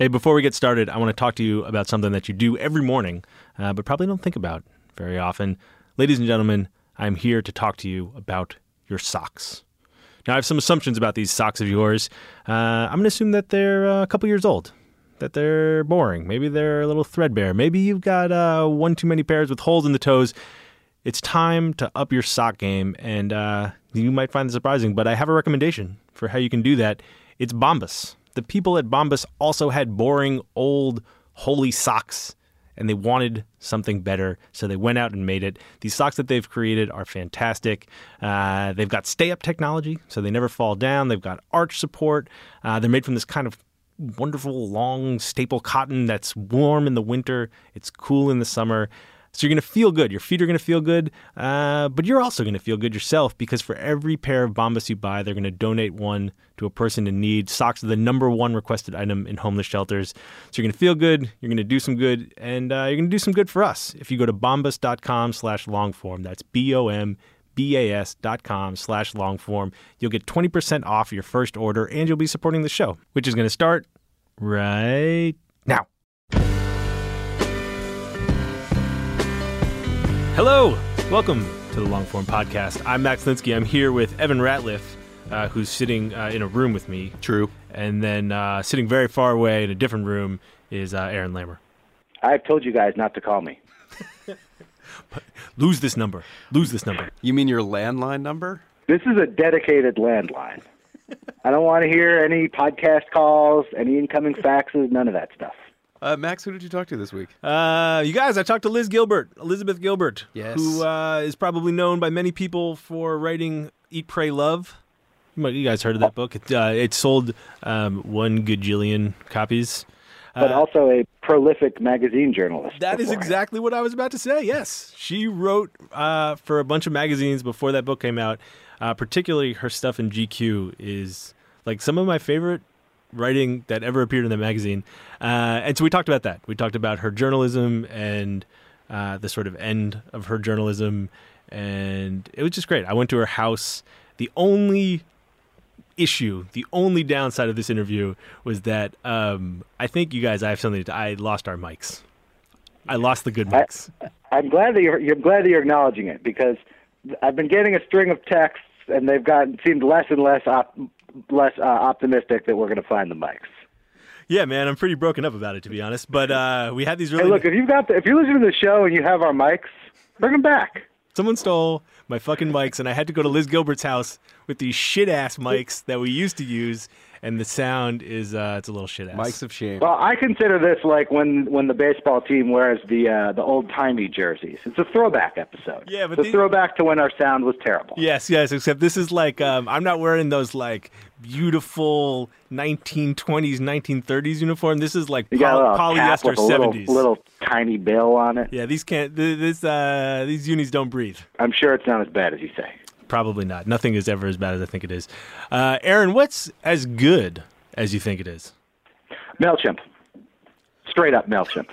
Hey, before we get started, I want to talk to you about something that you do every morning, uh, but probably don't think about very often. Ladies and gentlemen, I'm here to talk to you about your socks. Now, I have some assumptions about these socks of yours. Uh, I'm going to assume that they're uh, a couple years old, that they're boring. Maybe they're a little threadbare. Maybe you've got uh, one too many pairs with holes in the toes. It's time to up your sock game, and uh, you might find this surprising, but I have a recommendation for how you can do that. It's Bombas the people at Bombas also had boring, old, holey socks, and they wanted something better, so they went out and made it. These socks that they've created are fantastic. Uh, they've got stay up technology, so they never fall down. They've got arch support. Uh, they're made from this kind of wonderful, long staple cotton that's warm in the winter, it's cool in the summer. So you're going to feel good. Your feet are going to feel good, uh, but you're also going to feel good yourself because for every pair of Bombas you buy, they're going to donate one to a person in need. Socks are the number one requested item in homeless shelters. So you're going to feel good, you're going to do some good, and uh, you're going to do some good for us. If you go to bombas.com slash longform, that's B-O-M B-A-S dot com slash longform, you'll get 20% off your first order and you'll be supporting the show, which is going to start right Hello, welcome to the Longform Podcast. I'm Max Linsky. I'm here with Evan Ratliff, uh, who's sitting uh, in a room with me. True. And then uh, sitting very far away in a different room is uh, Aaron Lammer. I've told you guys not to call me. Lose this number. Lose this number. You mean your landline number? This is a dedicated landline. I don't want to hear any podcast calls, any incoming faxes, none of that stuff. Uh, Max, who did you talk to this week? Uh, you guys, I talked to Liz Gilbert, Elizabeth Gilbert, Yes. who uh, is probably known by many people for writing Eat, Pray, Love. You might- you guys heard of that book? It, uh, it sold um, one gajillion copies. But Uh, also a prolific magazine journalist. That is beforehand. exactly what I was about to say. Yes, she wrote uh, for a bunch of magazines before that book came out. Uh, particularly, her stuff in GQ is like some of my favorite writing that ever appeared in the magazine. Uh, and so we talked about that. We talked about her journalism and uh, the sort of end of her journalism, and it was just great. I went to her house. The only issue, the only downside of this interview was that um, I think you guys, I have something. To, I lost our mics. I lost the good I- mics. I'm glad that you're, you're glad that you're acknowledging it because I've been getting a string of texts and they've gotten seemed less and less op, less uh, optimistic that we're going to find the mics. Yeah, man, I'm pretty broken up about it to be honest. But uh, we had these Hey, look, if you've got the, if you're listening to the show and you have our mics, bring them back. Someone stole my fucking mics, and I had to go to Liz Gilbert's house with these shit ass mics that we used to use, and the sound is uh, it's a little shit ass. Mics of shame. Well, I consider this like when when the baseball team wears the uh, the old timey jerseys. It's a throwback episode. Yeah, but it's a these- throwback to when our sound was terrible. Yes, yes. Except this is like um, I'm not wearing those like beautiful 1920s, 1930s uniform. This is like You got a poly- polyester with a little, 70s. little tiny bill on it. Yeah, these can't. th- This uh, these unis don't breathe. I'm sure it's not as bad as you say. Probably not. Nothing is ever as bad as I think it is. Uh, Aaron, what's as good as you think it is? Mailchimp, straight up Mailchimp.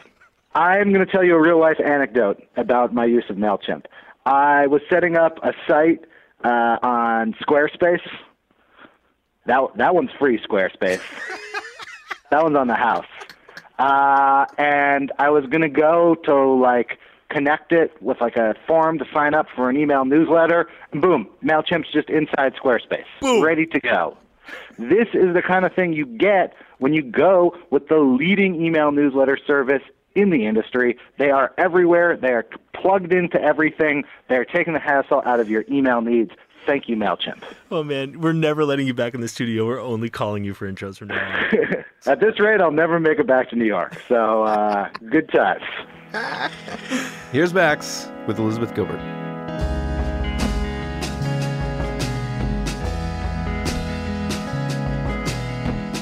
I'm going to tell you a real life anecdote about my use of Mailchimp. I was setting up a site uh, on Squarespace. That that one's free, Squarespace. that one's on the house. uh, and I was gonna go to like connect it with like a form to sign up for an email newsletter. And boom, Mailchimp's just inside Squarespace, ready to go. This is the kind of thing you get when you go with the leading email newsletter service in the industry. They are everywhere. They are plugged into everything. They are taking the hassle out of your email needs. Thank you, MailChimp. Oh man, we're never letting you back in the studio. We're only calling you for intros from now on. At this rate, I'll never make it back to New York. So, uh, good times. Here's Max with Elizabeth Gilbert.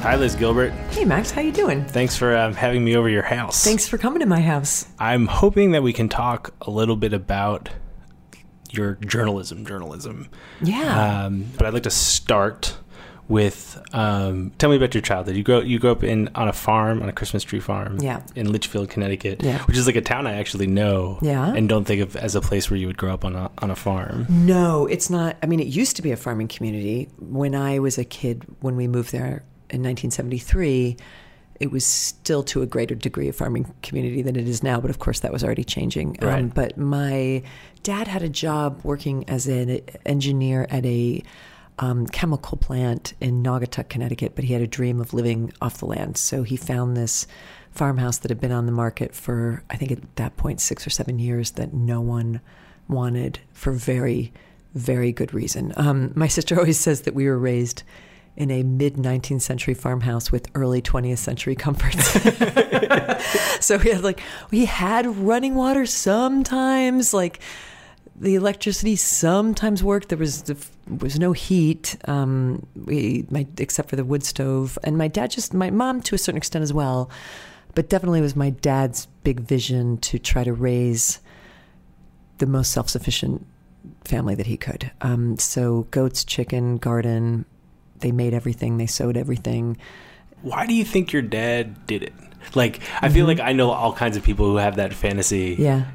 Hi, Liz Gilbert. Hey Max, how you doing? Thanks for um, having me over your house. Thanks for coming to my house. I'm hoping that we can talk a little bit about your journalism, journalism. Yeah. Um, but I'd like to start with um, tell me about your childhood. You grow you grew up in on a farm, on a Christmas tree farm, Yeah. in Litchfield, Connecticut, Yeah. which is like a town I actually know, Yeah. and don't think of as a place where you would grow up on a on a farm. no, it's not. I mean, it used to be a farming community. When I was a kid, when we moved there in 1973, it was still to a greater degree a farming community than it is now. But of course, that was already changing. Um, but my dad had a job working as an engineer at a um, chemical plant in Naugatuck, Connecticut, but he had a dream of living off the land. So he found this farmhouse that had been on the market for, I think at that point, six or seven years that no one wanted for very, very good reason. Um, my sister always says that we were raised in a mid 19th century farmhouse with early 20th century comforts. so we had like, we had running water sometimes, like, the electricity sometimes worked. There was was no heat, um, we my except for the wood stove, and my dad just my mom to a certain extent as well, but definitely was my dad's big vision to try to raise the most self sufficient family that he could. Um, so goats, chicken, garden, they made everything, they sewed everything. Why do you think your dad did it? Like, I feel like I know all kinds of people who have that fantasy, Mm-hmm. Yeah.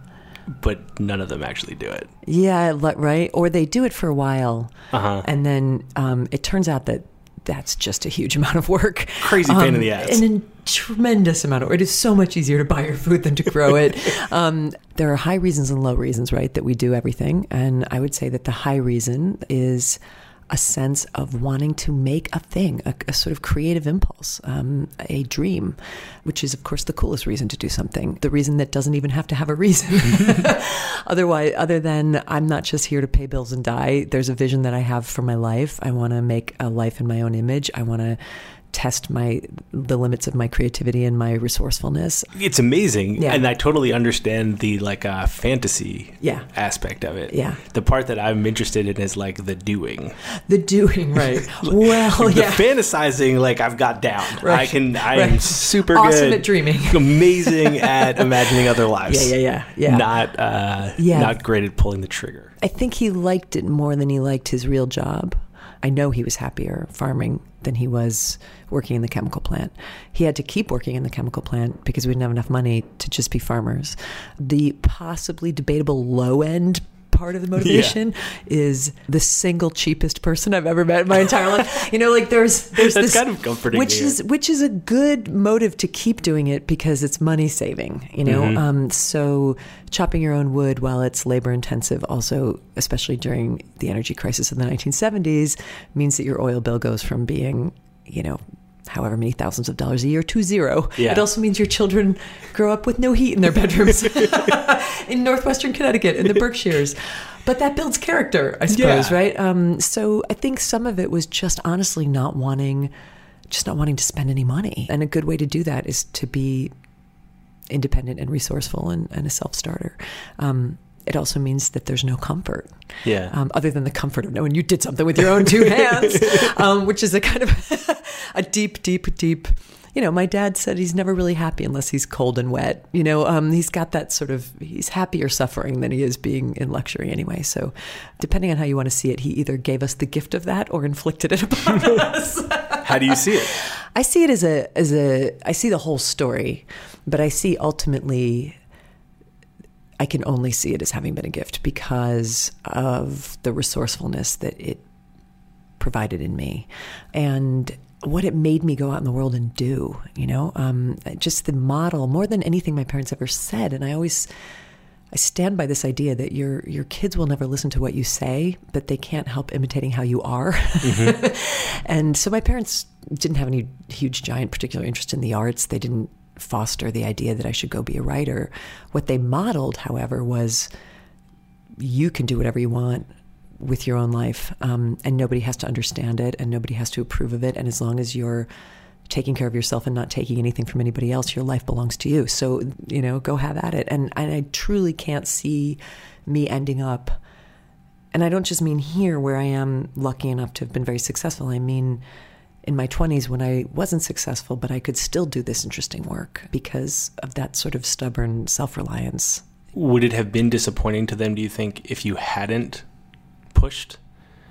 But none of them actually do it. Yeah, right. Or they do it for a while, Uh-huh. and then um, it turns out that that's just a huge amount of work. Crazy pain in Um, the ass. And a tremendous amount of work. It is so much easier to buy your food than to grow it. um, there are high reasons and low reasons, right, that we do everything. And I would say that the high reason is a sense of wanting to make a thing, a, a sort of creative impulse, um, a dream, which is, of course, the coolest reason to do something. The reason that doesn't even have to have a reason. Otherwise, other than I'm not just here to pay bills and die, there's a vision that I have for my life. I want to make a life in my own image. I want to test my the limits of my creativity and my resourcefulness. It's amazing, Yeah. and I totally understand the like uh, fantasy Yeah. aspect of it. Yeah. the part that I'm interested in is like the doing, The doing, right? well, the yeah. fantasizing. Like I've got down. Right. I can. I am super Awesome good at dreaming. amazing at imagining other lives. Yeah, yeah, yeah, yeah. Not uh, Yeah. not great at pulling the trigger. I think he liked it more than he liked his real job. I know he was happier farming than he was working in the chemical plant. He had to keep working in the chemical plant because we didn't have enough money to just be farmers. The possibly debatable low end part of the motivation is the single cheapest person I've ever met in my entire life. You know, like there's there's That's this kind of comforting which is which is a good motive to keep doing it because it's money saving. You know, Mm-hmm. um, so chopping your own wood while it's labor intensive, also especially during the energy crisis of the 1970s, means that your oil bill goes from being, you know. However many thousands of dollars a year to zero. Yeah. It also means your children grow up with no heat in their bedrooms in northwestern Connecticut, in the Berkshires. But that builds character, I suppose, Yeah. right? Um, so I think some of it was just honestly not wanting, just not wanting to spend any money. And a good way to do that is to be independent and resourceful and, and a self starter. Um, it also means that there's no comfort, Yeah. um, other than the comfort of knowing you did something with your own two hands, um, which is a kind of a deep, deep, deep. You know, my dad said he's never really happy unless he's cold and wet. You know, um, he's got that sort of, he's happier suffering than he is being in luxury anyway. So, depending on how you want to see it, he either gave us the gift of that or inflicted it upon us. How do you see it? I see it as a as a I see the whole story, but I see ultimately I can only see it as having been a gift because of the resourcefulness that it provided in me. And what it made me go out in the world and do, you know, um, just the model more than anything my parents ever said. And I always, I stand by this idea that your your kids will never listen to what you say, but they can't help imitating how you are. Mm-hmm. and so my parents didn't have any huge, giant, particular interest in the arts. They didn't foster the idea that I should go be a writer. What they modeled, however, was you can do whatever you want with your own life, um, and nobody has to understand it, and nobody has to approve of it. And as long as you're taking care of yourself and not taking anything from anybody else, your life belongs to you. So you know, go have at it. And and I truly can't see me ending up. And I don't just mean here where I am lucky enough to have been very successful. I mean in my 20s when I wasn't successful, but I could still do this interesting work because of that sort of stubborn self reliance. Would it have been disappointing to them, do you think, if you hadn't pushed?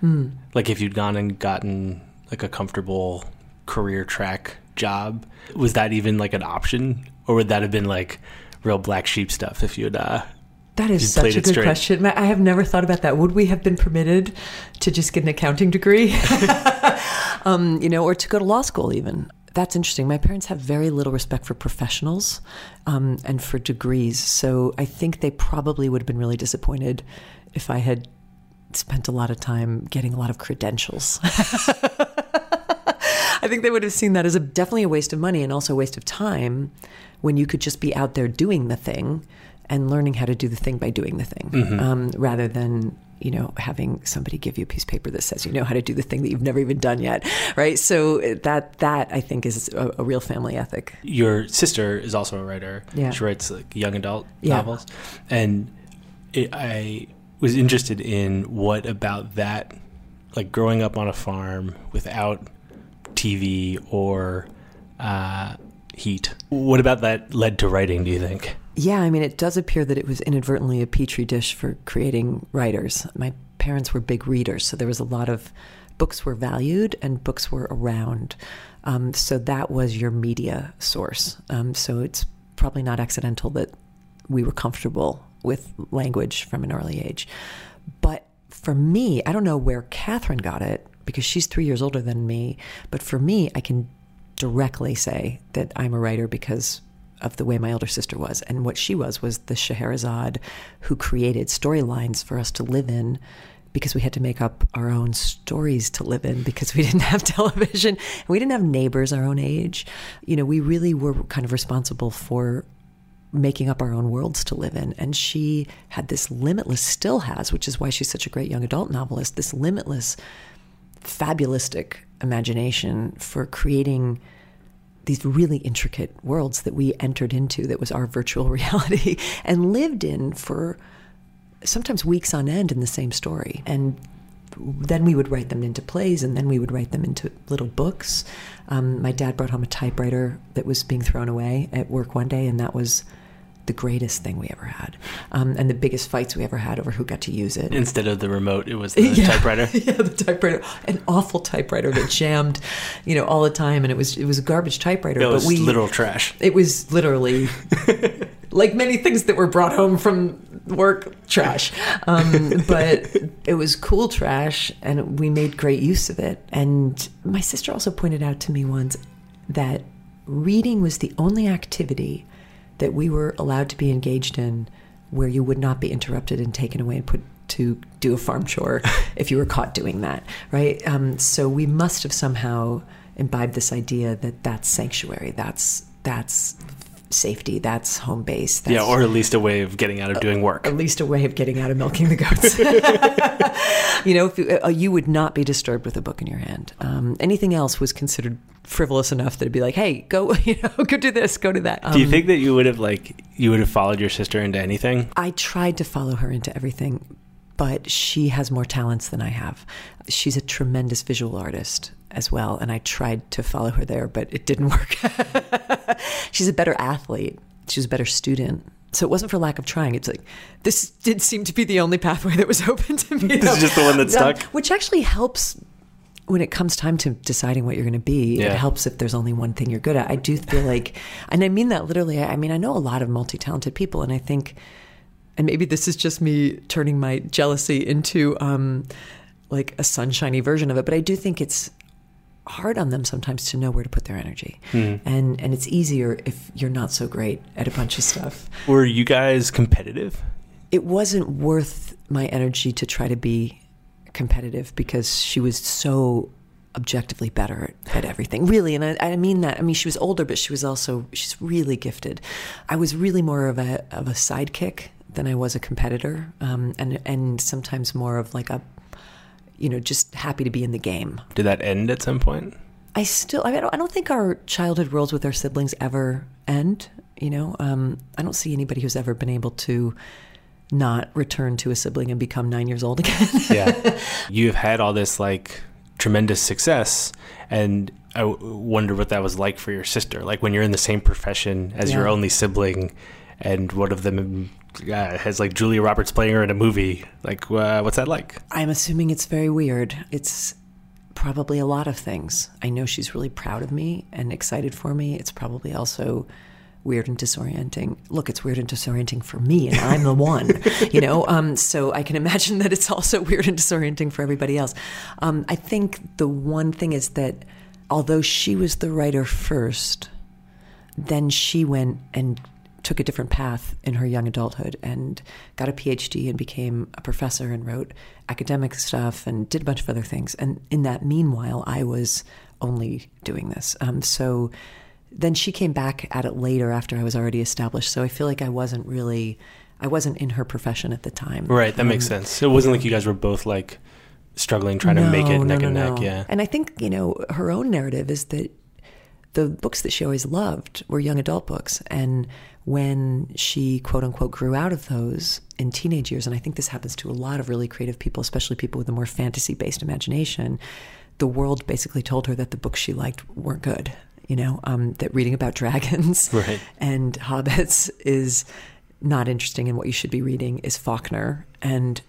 Mm. Like if you'd gone and gotten like a comfortable career track job, was that even like an option? Or would that have been like real black sheep stuff if you'd uh, that is such a good straight. question. I have never thought about that. Would we have been permitted to just get an accounting degree? um, you know, or to go to law school even? That's interesting. My parents have very little respect for professionals um, and for degrees. So I think they probably would have been really disappointed if I had spent a lot of time getting a lot of credentials. I think they would have seen that as a definitely a waste of money and also a waste of time when you could just be out there doing the thing and learning how to do the thing by doing the thing mm-hmm. um, rather than you know having somebody give you a piece of paper that says you know how to do the thing that you've never even done yet right? So that that i think is a, a real family ethic. Your sister is also a writer. Yeah. she writes like young adult yeah. novels. And it, i was interested in what about that like growing up on a farm without tv or uh, heat what about that led to writing do you think yeah, I mean, it does appear that it was inadvertently a petri dish for creating writers. My parents were big readers, so there was a lot of books were valued and books were around. Um, so that was your media source. Um, so it's probably not accidental that we were comfortable with language from an early age. But for me, I don't know where Catherine got it because she's three years older than me. But for me, I can directly say that I'm a writer because of the way my older sister was. And what she was was the Scheherazade who created storylines for us to live in because we had to make up our own stories to live in because we didn't have television and we didn't have neighbors our own age. You know, we really were kind of responsible for making up our own worlds to live in. And she had this limitless, still has, which is why she's such a great young adult novelist, this limitless, fabulistic imagination for creating these really intricate worlds that we entered into that was our virtual reality and lived in for sometimes weeks on end in the same story. And then we would write them into plays and then we would write them into little books. Um, my dad brought home a typewriter that was being thrown away at work one day, and that was the greatest thing we ever had, um, and the biggest fights we ever had over who got to use it. Instead of the remote, it was the yeah, typewriter. Yeah, the typewriter, an awful typewriter that jammed, you know, all the time, and it was it was a garbage typewriter. It was but we literal trash. It was literally like many things that were brought home from work trash, um, but it was cool trash, and we made great use of it. And my sister also pointed out to me once that reading was the only activity that we were allowed to be engaged in where you would not be interrupted and taken away and put to do a farm chore if you were caught doing that, right? Um, so we must have somehow imbibed this idea that that's sanctuary, that's that's safety, that's home base. That's, yeah, or at least a way of getting out of doing work. At least a way of getting out of milking the goats. you know, you, uh, you, would not be disturbed with a book in your hand. Um, anything else was considered frivolous enough that it'd be like, hey, go, you know, go do this, go do that. Um, do you um, think that you would have like you would have followed your sister into anything? I tried to follow her into everything, but she has more talents than I have. She's a tremendous visual artist as well, and I tried to follow her there, but it didn't work. She's a better athlete. She was a better student. So it wasn't for lack of trying. It's like this did seem to be the only pathway that was open to me. This is just the one that stuck, which actually helps when it comes time to deciding what you're going to be, yeah. it helps if there's only one thing you're good at. I do feel like, and I mean that literally. I mean, I know a lot of multi talented people, and I think, and maybe this is just me turning my jealousy into um, like a sunshiny version of it, but I do think it's hard on them sometimes to know where to put their energy. Mm-hmm. And and it's easier if you're not so great at a bunch of stuff. Were you guys competitive? It wasn't worth my energy to try to be competitive because she was so objectively better at everything really and I, I, mean that i mean she was older but she was also she's really gifted i was really more of a of a sidekick than i was a competitor um, and and sometimes more of like a you know just happy to be in the game. Did that end at some point? I still i, mean, I, don't, I don't think our childhood worlds with our siblings ever end you know? Um, i don't see anybody who's ever been able to not return to a sibling and become nine years old again. Yeah. You've had all this like tremendous success and I wonder what that was like for your sister. Like when you're in the same profession as yeah. your only sibling and one of them uh, has like Julia Roberts playing her in a movie like uh, what's that like I'm assuming it's very weird it's probably a lot of things I know she's really proud of me and excited for me it's probably also weird and disorienting. Look, it's weird and disorienting for me, and I'm the one, you know. Um, so I can imagine that it's also weird and disorienting for everybody else. Um, I think the one thing is that although she was the writer first, then she went and took a different path in her young adulthood and got a PhD and became a professor and wrote academic stuff and did a bunch of other things. And in that meanwhile, I was only doing this. Um, so then she came back at it later after I was already established. So I feel like I wasn't really, I wasn't in her profession at the time. Right, that um, makes sense. It wasn't like you guys were both like struggling trying no, to make it neck no, and no. neck. Yeah. And I think, you know, her own narrative is that the books that she always loved were young adult books. And when she, quote unquote, grew out of those in teenage years, and I think this happens to a lot of really creative people, especially people with a more fantasy based imagination, the world basically told her that the books she liked weren't good you know, um, that reading about dragons right. and hobbits is not interesting, and what you should be reading is Faulkner and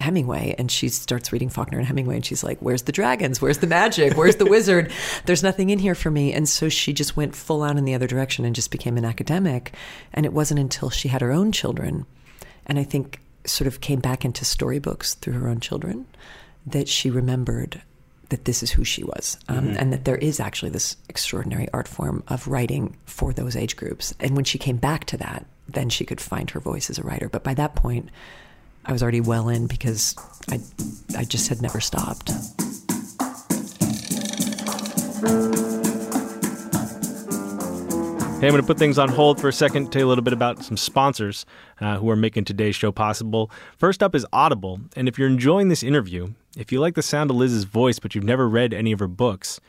Hemingway. And she starts reading Faulkner and Hemingway, and she's like, Where's the dragons? Where's the magic? Where's the wizard? There's nothing in here for me. And so she just went full out in the other direction and just became an academic. And it wasn't until she had her own children, and I think sort of came back into storybooks through her own children, that she remembered that this is who she was, um, mm-hmm. and that there is actually this extraordinary art form of writing for those age groups. And when she came back to that, then she could find her voice as a writer. But by that point, I was already well in because I, I just had never stopped. Hey, I'm going to put things on hold for a second, tell you a little bit about some sponsors uh, who are making today's show possible. First up is Audible. And if you're enjoying this interview, if you like the sound of Liz's voice but you've never read any of her books,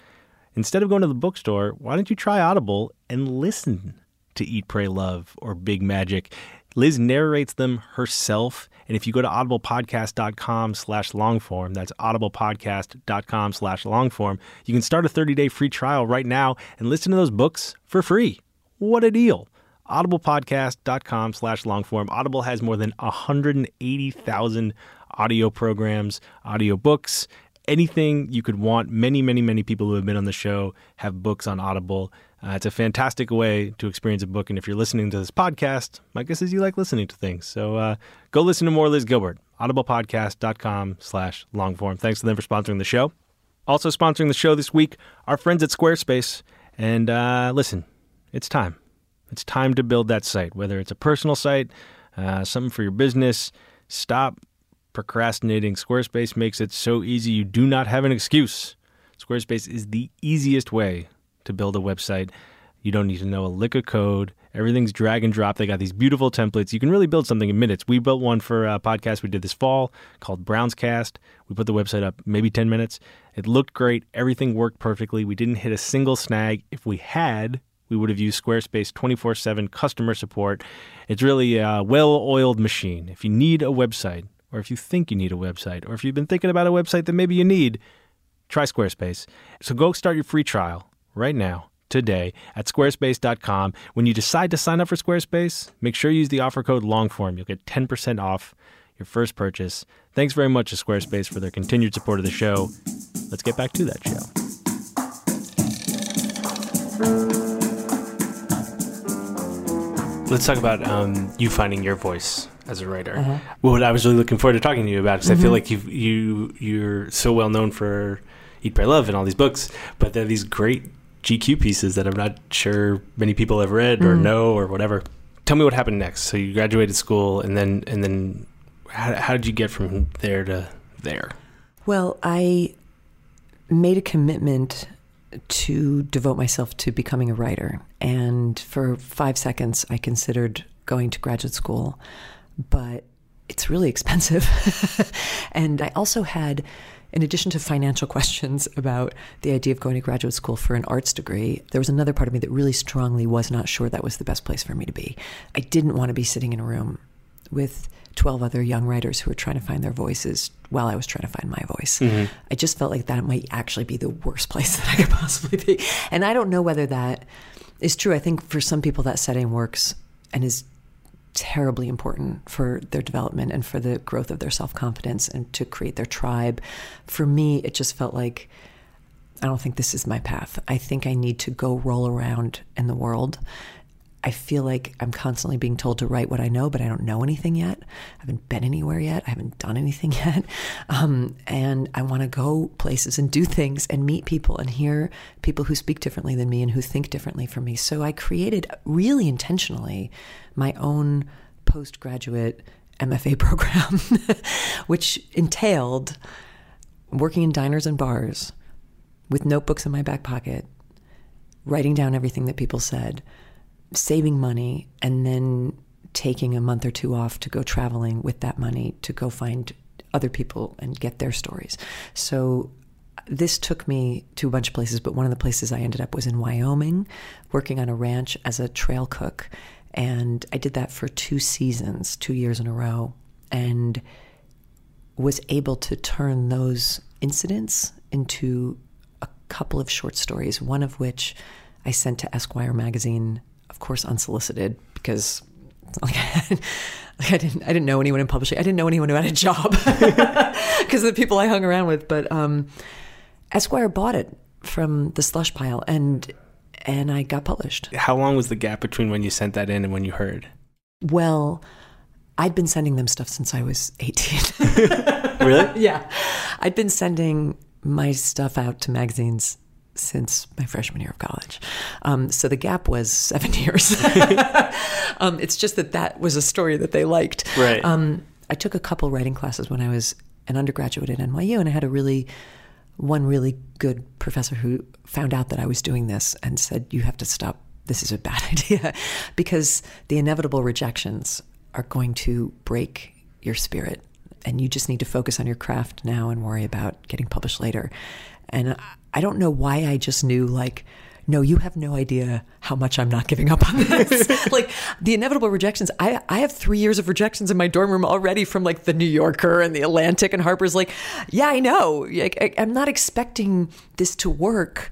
instead of going to the bookstore, why don't you try Audible and listen to Eat, Pray, Love or Big Magic? Liz narrates them herself. And if you go to audiblepodcast.com slash longform, that's audiblepodcast.com slash longform, you can start a 30-day free trial right now and listen to those books for free. What a deal. audiblepodcast.com slash longform. Audible has more than 180,000 audio programs, audio books, anything you could want. Many, many, many people who have been on the show have books on Audible. Uh, it's a fantastic way to experience a book. And if you're listening to this podcast, my guess is you like listening to things. So uh, go listen to more Liz Gilbert. audiblepodcast.com slash longform. Thanks to them for sponsoring the show. Also sponsoring the show this week, our friends at Squarespace. And uh, listen, it's time. It's time to build that site, whether it's a personal site, uh, something for your business. Stop procrastinating. Squarespace makes it so easy you do not have an excuse. Squarespace is the easiest way to build a website. You don't need to know a lick of code. Everything's drag and drop. They got these beautiful templates. You can really build something in minutes. We built one for a podcast we did this fall called Browns Cast. We put the website up maybe 10 minutes. It looked great. Everything worked perfectly. We didn't hit a single snag. If we had, we would have used Squarespace 24 7 customer support. It's really a well oiled machine. If you need a website, or if you think you need a website, or if you've been thinking about a website that maybe you need, try Squarespace. So go start your free trial right now, today, at squarespace.com. When you decide to sign up for Squarespace, make sure you use the offer code LONGFORM. You'll get 10% off your first purchase. Thanks very much to Squarespace for their continued support of the show. Let's get back to that show. Let's talk about um, you finding your voice as a writer. Uh-huh. What I was really looking forward to talking to you about because mm-hmm. I feel mm-hmm. like you you you're so well known for Eat, Pray, Love and all these books, but they're these great GQ pieces that I'm not sure many people have read or mm-hmm. know or whatever. Tell me what happened next. So you graduated school, and then and then how, how did you get from there to there? Well, I made a commitment to devote myself to becoming a writer. And for five seconds, I considered going to graduate school, but it's really expensive. and I also had, in addition to financial questions about the idea of going to graduate school for an arts degree, there was another part of me that really strongly was not sure that was the best place for me to be. I didn't want to be sitting in a room with 12 other young writers who were trying to find their voices while I was trying to find my voice. Mm-hmm. I just felt like that might actually be the worst place that I could possibly be. And I don't know whether that is true. I think for some people that setting works and is terribly important for their development and for the growth of their self confidence and to create their tribe. For me, it just felt like I don't think this is my path. I think I need to go roll around in the world I feel like I'm constantly being told to write what I know, but I don't know anything yet. I haven't been anywhere yet. I haven't done anything yet. Um, and I want to go places and do things and meet people and hear people who speak differently than me and who think differently from me. So I created really intentionally my own postgraduate MFA program, which entailed working in diners and bars with notebooks in my back pocket, writing down everything that people said saving money and then taking a month or two off to go traveling with that money to go find other people and get their stories. So this took me to a bunch of places, but one of the places I ended up was in Wyoming, working on a ranch as a trail cook. And I did that for two seasons, two years in a row, and was able to turn those incidents into a couple of short stories, one of which I sent to Esquire magazine of course, unsolicited because like, like I didn't I didn't know anyone in publishing. I didn't know anyone who had a job because of the people I hung around with. But um, Esquire bought it from the slush pile, and and I got published. How long was the gap between when you sent that in and when you heard? Well, I'd been sending them stuff since I was 18. really? Yeah. I'd been sending my stuff out to magazines since my freshman year of college. Um, so the gap was seven years. um, it's just that that was a story that they liked. Right. Um, I took a couple writing classes when I was an undergraduate at NYU, and I had a really one really good professor who found out that I was doing this and said, "You have to stop. This is a bad idea," because the inevitable rejections are going to break your spirit, and you just need to focus on your craft now and worry about getting published later. And I don't know why I just knew like, no, you have no idea how much I'm not giving up on this. like the inevitable rejections. I, I have three years of rejections in my dorm room already from like the New Yorker and the Atlantic and Harper's. Like, yeah, I know. Like, I, I'm not expecting this to work,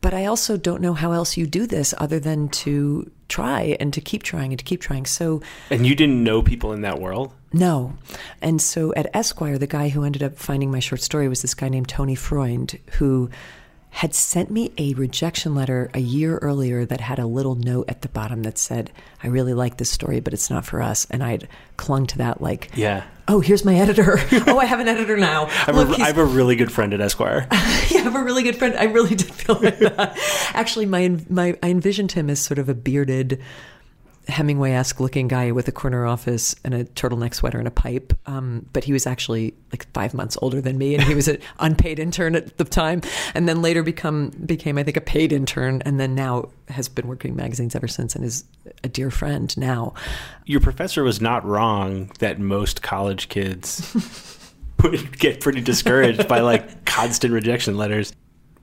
but I also don't know how else you do this other than to try and to keep trying and to keep trying. So, and you didn't know people in that world. No. And so at Esquire, the guy who ended up finding my short story was this guy named Tony Freund, who had sent me a rejection letter a year earlier that had a little note at the bottom that said, I really like this story, but it's not for us. And I'd clung to that like, yeah. Oh, here's my editor. oh, I have an editor now. I, have Look, a, I have a really good friend at Esquire. yeah, I have a really good friend. I really did feel like that. Actually, my, my, I envisioned him as sort of a bearded, Hemingway esque looking guy with a corner office and a turtleneck sweater and a pipe. Um, but he was actually like five months older than me, and he was an unpaid intern at the time, and then later become became I think a paid intern, and then now has been working magazines ever since, and is a dear friend now. Your professor was not wrong that most college kids would get pretty discouraged by like constant rejection letters.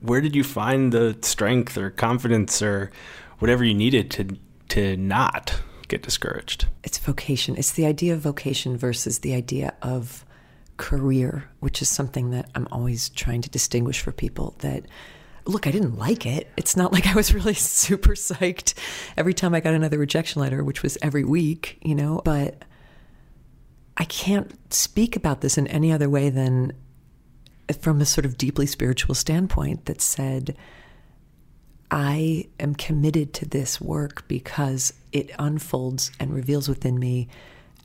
Where did you find the strength or confidence or whatever you needed to to not get discouraged? It's vocation. It's the idea of vocation versus the idea of career, which is something that I'm always trying to distinguish for people that look, I didn't like it. It's not like I was really super psyched every time I got another rejection letter, which was every week, you know, but I can't speak about this in any other way than from a sort of deeply spiritual standpoint that said, I am committed to this work because it unfolds and reveals within me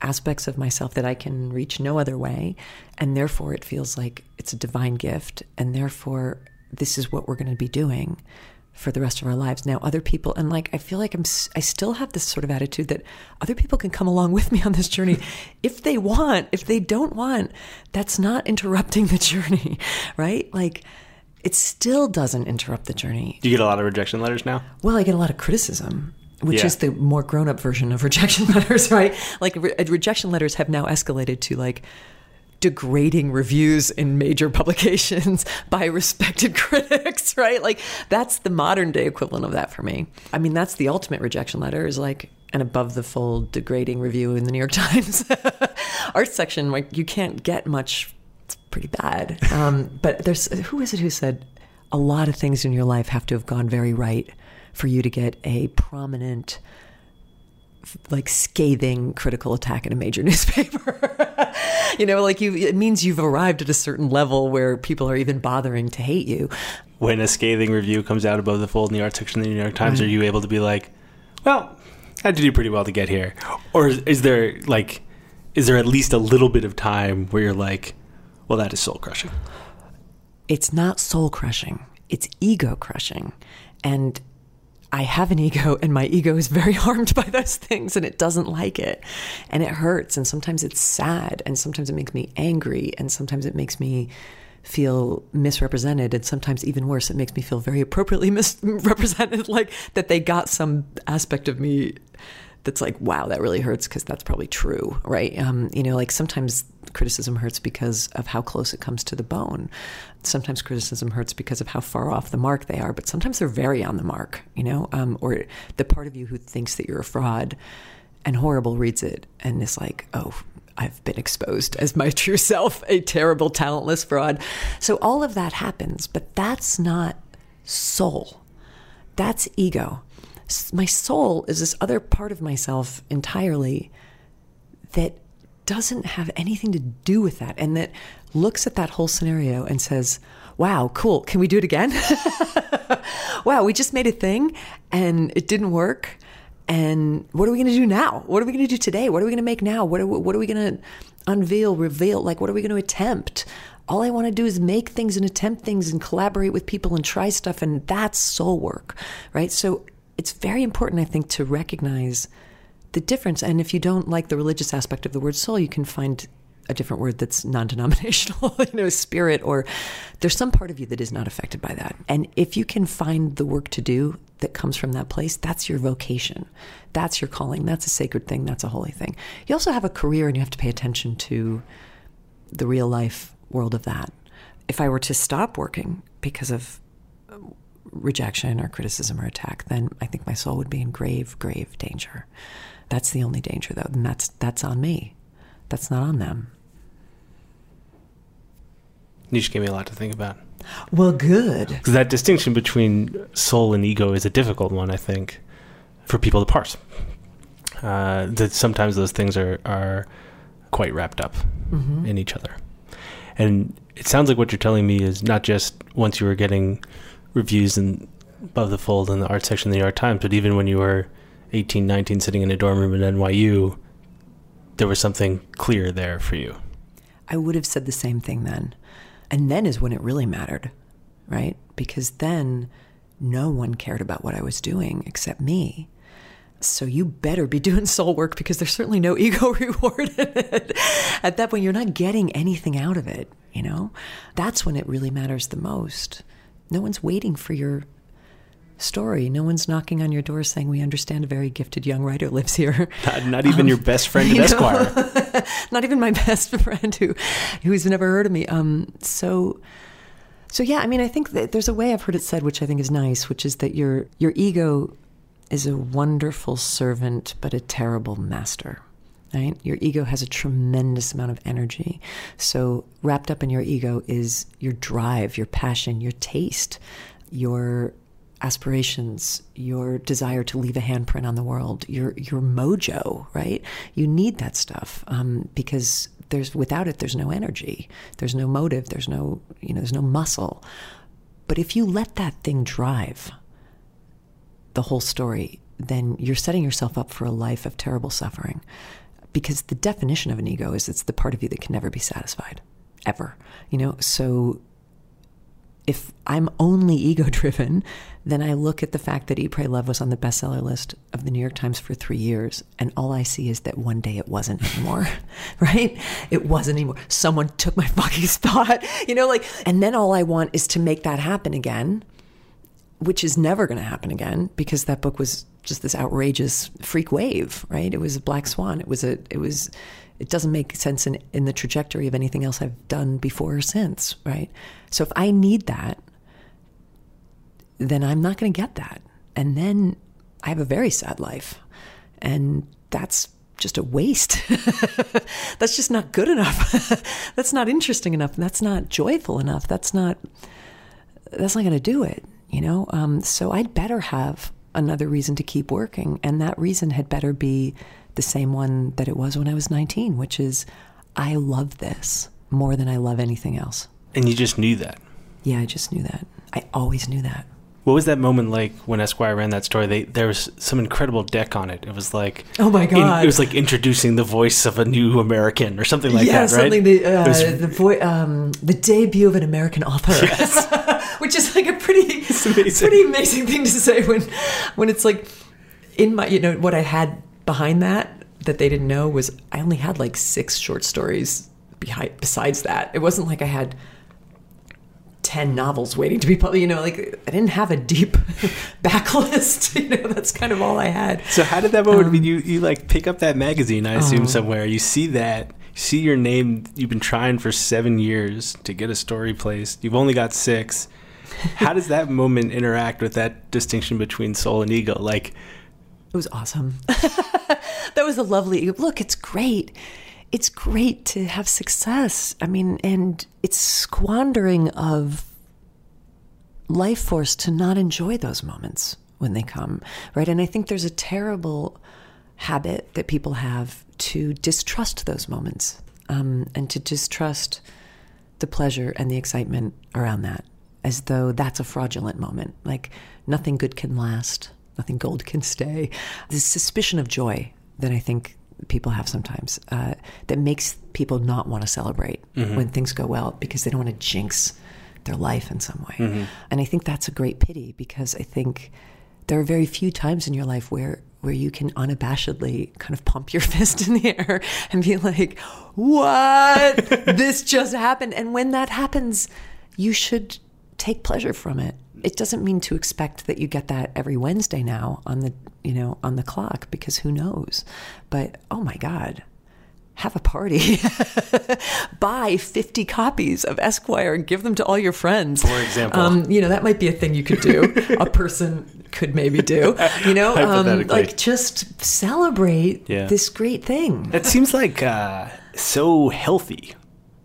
aspects of myself that I can reach no other way. And therefore, it feels like it's a divine gift. And therefore, this is what we're going to be doing for the rest of our lives. Now, other people, and like, I feel like I'm, I still have this sort of attitude that other people can come along with me on this journey if they want. If they don't want, that's not interrupting the journey, right? Like, it still doesn't interrupt the journey. Do you get a lot of rejection letters now? Well, I get a lot of criticism, which Yeah. is the more grown up version of rejection letters, right? Like re- uh, rejection letters have now escalated to like degrading reviews in major publications by respected critics, right? Like that's the modern day equivalent of that for me. I mean, that's the ultimate rejection letter is like an above the fold degrading review in the New York Times art section. Like you can't get much. It's pretty bad. Um, but there's who is it who said a lot of things in your life have to have gone very right for you to get a prominent like scathing critical attack in a major newspaper. you know, like you it means you've arrived at a certain level where people are even bothering to hate you. When a scathing review comes out above the fold in the art section of the New York Times, Right. are you able to be like, well, I had to do pretty well to get here? Or is, is there like, is there at least a little bit of time where you're like, well, that is soul crushing? It's not soul crushing. It's ego crushing. And I have an ego and my ego is very harmed by those things and it doesn't like it. And it hurts and sometimes it's sad and sometimes it makes me angry and sometimes it makes me feel misrepresented and sometimes even worse it makes me feel very appropriately misrepresented like that they got some aspect of me that's like wow that really hurts because that's probably true right um, you know like sometimes criticism hurts because of how close it comes to the bone sometimes criticism hurts because of how far off the mark they are but sometimes they're very on the mark you know um, or the part of you who thinks that you're a fraud and horrible reads it and is like oh I've been exposed as my true self, a terrible, talentless fraud. So all of that happens, but that's not soul. That's ego. My soul is this other part of myself entirely that doesn't have anything to do with that and that looks at that whole scenario and says, wow, cool. Can we do it again? wow, we just made a thing and it didn't work. And what are we going to do now? What are we going to do today? What are we going to make now? What are what are we going to unveil, reveal? Like, what are we going to attempt? All I want to do is make things and attempt things and collaborate with people and try stuff. And that's soul work, right? So it's very important, I think, to recognize the difference. And if you don't like the religious aspect of the word soul, you can find a different word that's non-denominational, you know, spirit, or there's some part of you that is not affected by that. And if you can find the work to do that comes from that place, that's your vocation. That's your calling. That's a sacred thing. That's a holy thing. You also have a career and you have to pay attention to the real life world of that. If I were to stop working because of um, rejection or criticism or attack, then I think my soul would be in grave, grave danger. That's the only danger, though, and that's that's on me. That's not on them. You just gave me a lot to think about. Well, good. Because that distinction between soul and ego is a difficult one, I think, for people to parse. Uh, that sometimes those things are, are quite wrapped up in each other. And it sounds like what you're telling me is not just once you were getting reviews and above the fold in the art section of the New York Times, but even when you were 18, 19, sitting in a dorm room at NYU, there was something clear there for you. I would have said the same thing then. And then is when it really mattered, right? Because then no one cared about what I was doing except me. So you better be doing soul work because there's certainly no ego reward in it. At that point, you're not getting anything out of it, you know? That's when it really matters the most. No one's waiting for your story. No one's knocking on your door saying, We understand a very gifted young writer lives here. Not, not even your best friend at? Esquire. not even my best friend who who's never heard of me. Um, so so yeah, I mean, I think that there's a way I've heard it said, which I think is nice, which is that your your ego is a wonderful servant, but a terrible master. Right? Your ego has a tremendous amount of energy. So wrapped up in your ego is your drive, your passion, your taste, your aspirations, your desire to leave a handprint on the world, your your mojo, right? You need that stuff um, because there's without it, there's no energy, there's no motive, there's no you know, there's no muscle. But if you let that thing drive the whole story, then you're setting yourself up for a life of terrible suffering. Because the definition of an ego is it's the part of you that can never be satisfied, ever. You know, so if I'm only ego driven, then I look at the fact that Eat, Pray, Love was on the bestseller list of the New York Times for three years, and all I see is that one day it wasn't anymore, right? It wasn't anymore. Someone took my fucking spot, you know, like, and then all I want is to make that happen again, which is never going to happen again because that book was just this outrageous freak wave, right? It was a black swan. It was a, it was, it doesn't make sense in, in the trajectory of anything else I've done before or since, right? So if I need that, then I'm not going to get that. And then I have a very sad life. And that's just a waste. that's just not good enough. that's not interesting enough. That's not joyful enough. That's not that's not going to do it, you know? Um, so I'd better have another reason to keep working. And that reason had better be the same one that it was when I was 19, which is I love this more than I love anything else. And you just knew that. Yeah, I just knew that. I always knew that. What was that moment like when Esquire ran that story? They, there was some incredible deck on it. It was like oh my god, in, it was like introducing the voice of a new American or something like yeah, that, right? Yeah, something the uh, was, the vo- um, the debut of an American author, yes. which is like a pretty amazing. pretty amazing thing to say when when it's like in my you know what I had behind that that they didn't know was I only had like six short stories behind besides that. It wasn't like I had 10 novels waiting to be published. You know, like I didn't have a deep backlist. You know, that's kind of all I had. So how did that moment? Um, I mean, you, you like pick up that magazine, I assume, oh. somewhere. You see that, see your name. You've been trying for seven years to get a story placed. You've only got six. How does that moment interact with that distinction between soul and ego? Like, it was awesome. that was a lovely look. It's great it's great to have success. I mean, and it's squandering of life force to not enjoy those moments when they come, right? And I think there's a terrible habit that people have to distrust those moments um, and to distrust the pleasure and the excitement around that as though that's a fraudulent moment. Like nothing good can last, nothing gold can stay. This suspicion of joy that I think people have sometimes uh, that makes people not want to celebrate mm-hmm. when things go well because they don't want to jinx their life in some way. Mm-hmm. And I think that's a great pity because I think there are very few times in your life where where you can unabashedly kind of pump your fist in the air and be like, "What? this just happened." And when that happens, you should take pleasure from it it doesn't mean to expect that you get that every Wednesday now on the you know on the clock because who knows? But oh my god have a party. Buy 50 copies of esquire and give them to all your friends. For example. Um, you know that might be a thing you could do. A person could maybe do. You know um, like just celebrate yeah. this great thing. It seems like uh, so healthy.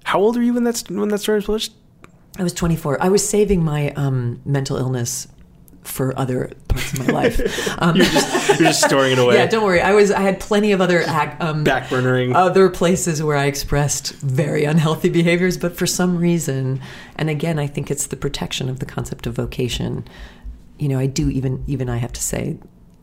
How old are you when that's when that story was published I was 24. I was saving my um, mental illness for other parts of my life. Um, you're, just, you're, just, storing it away. Yeah, don't worry. I was. I had plenty of other um, backburnering other places where I expressed very unhealthy behaviors, but for some reason, and again, I think it's the protection of the concept of vocation. You know, I do even even I have to say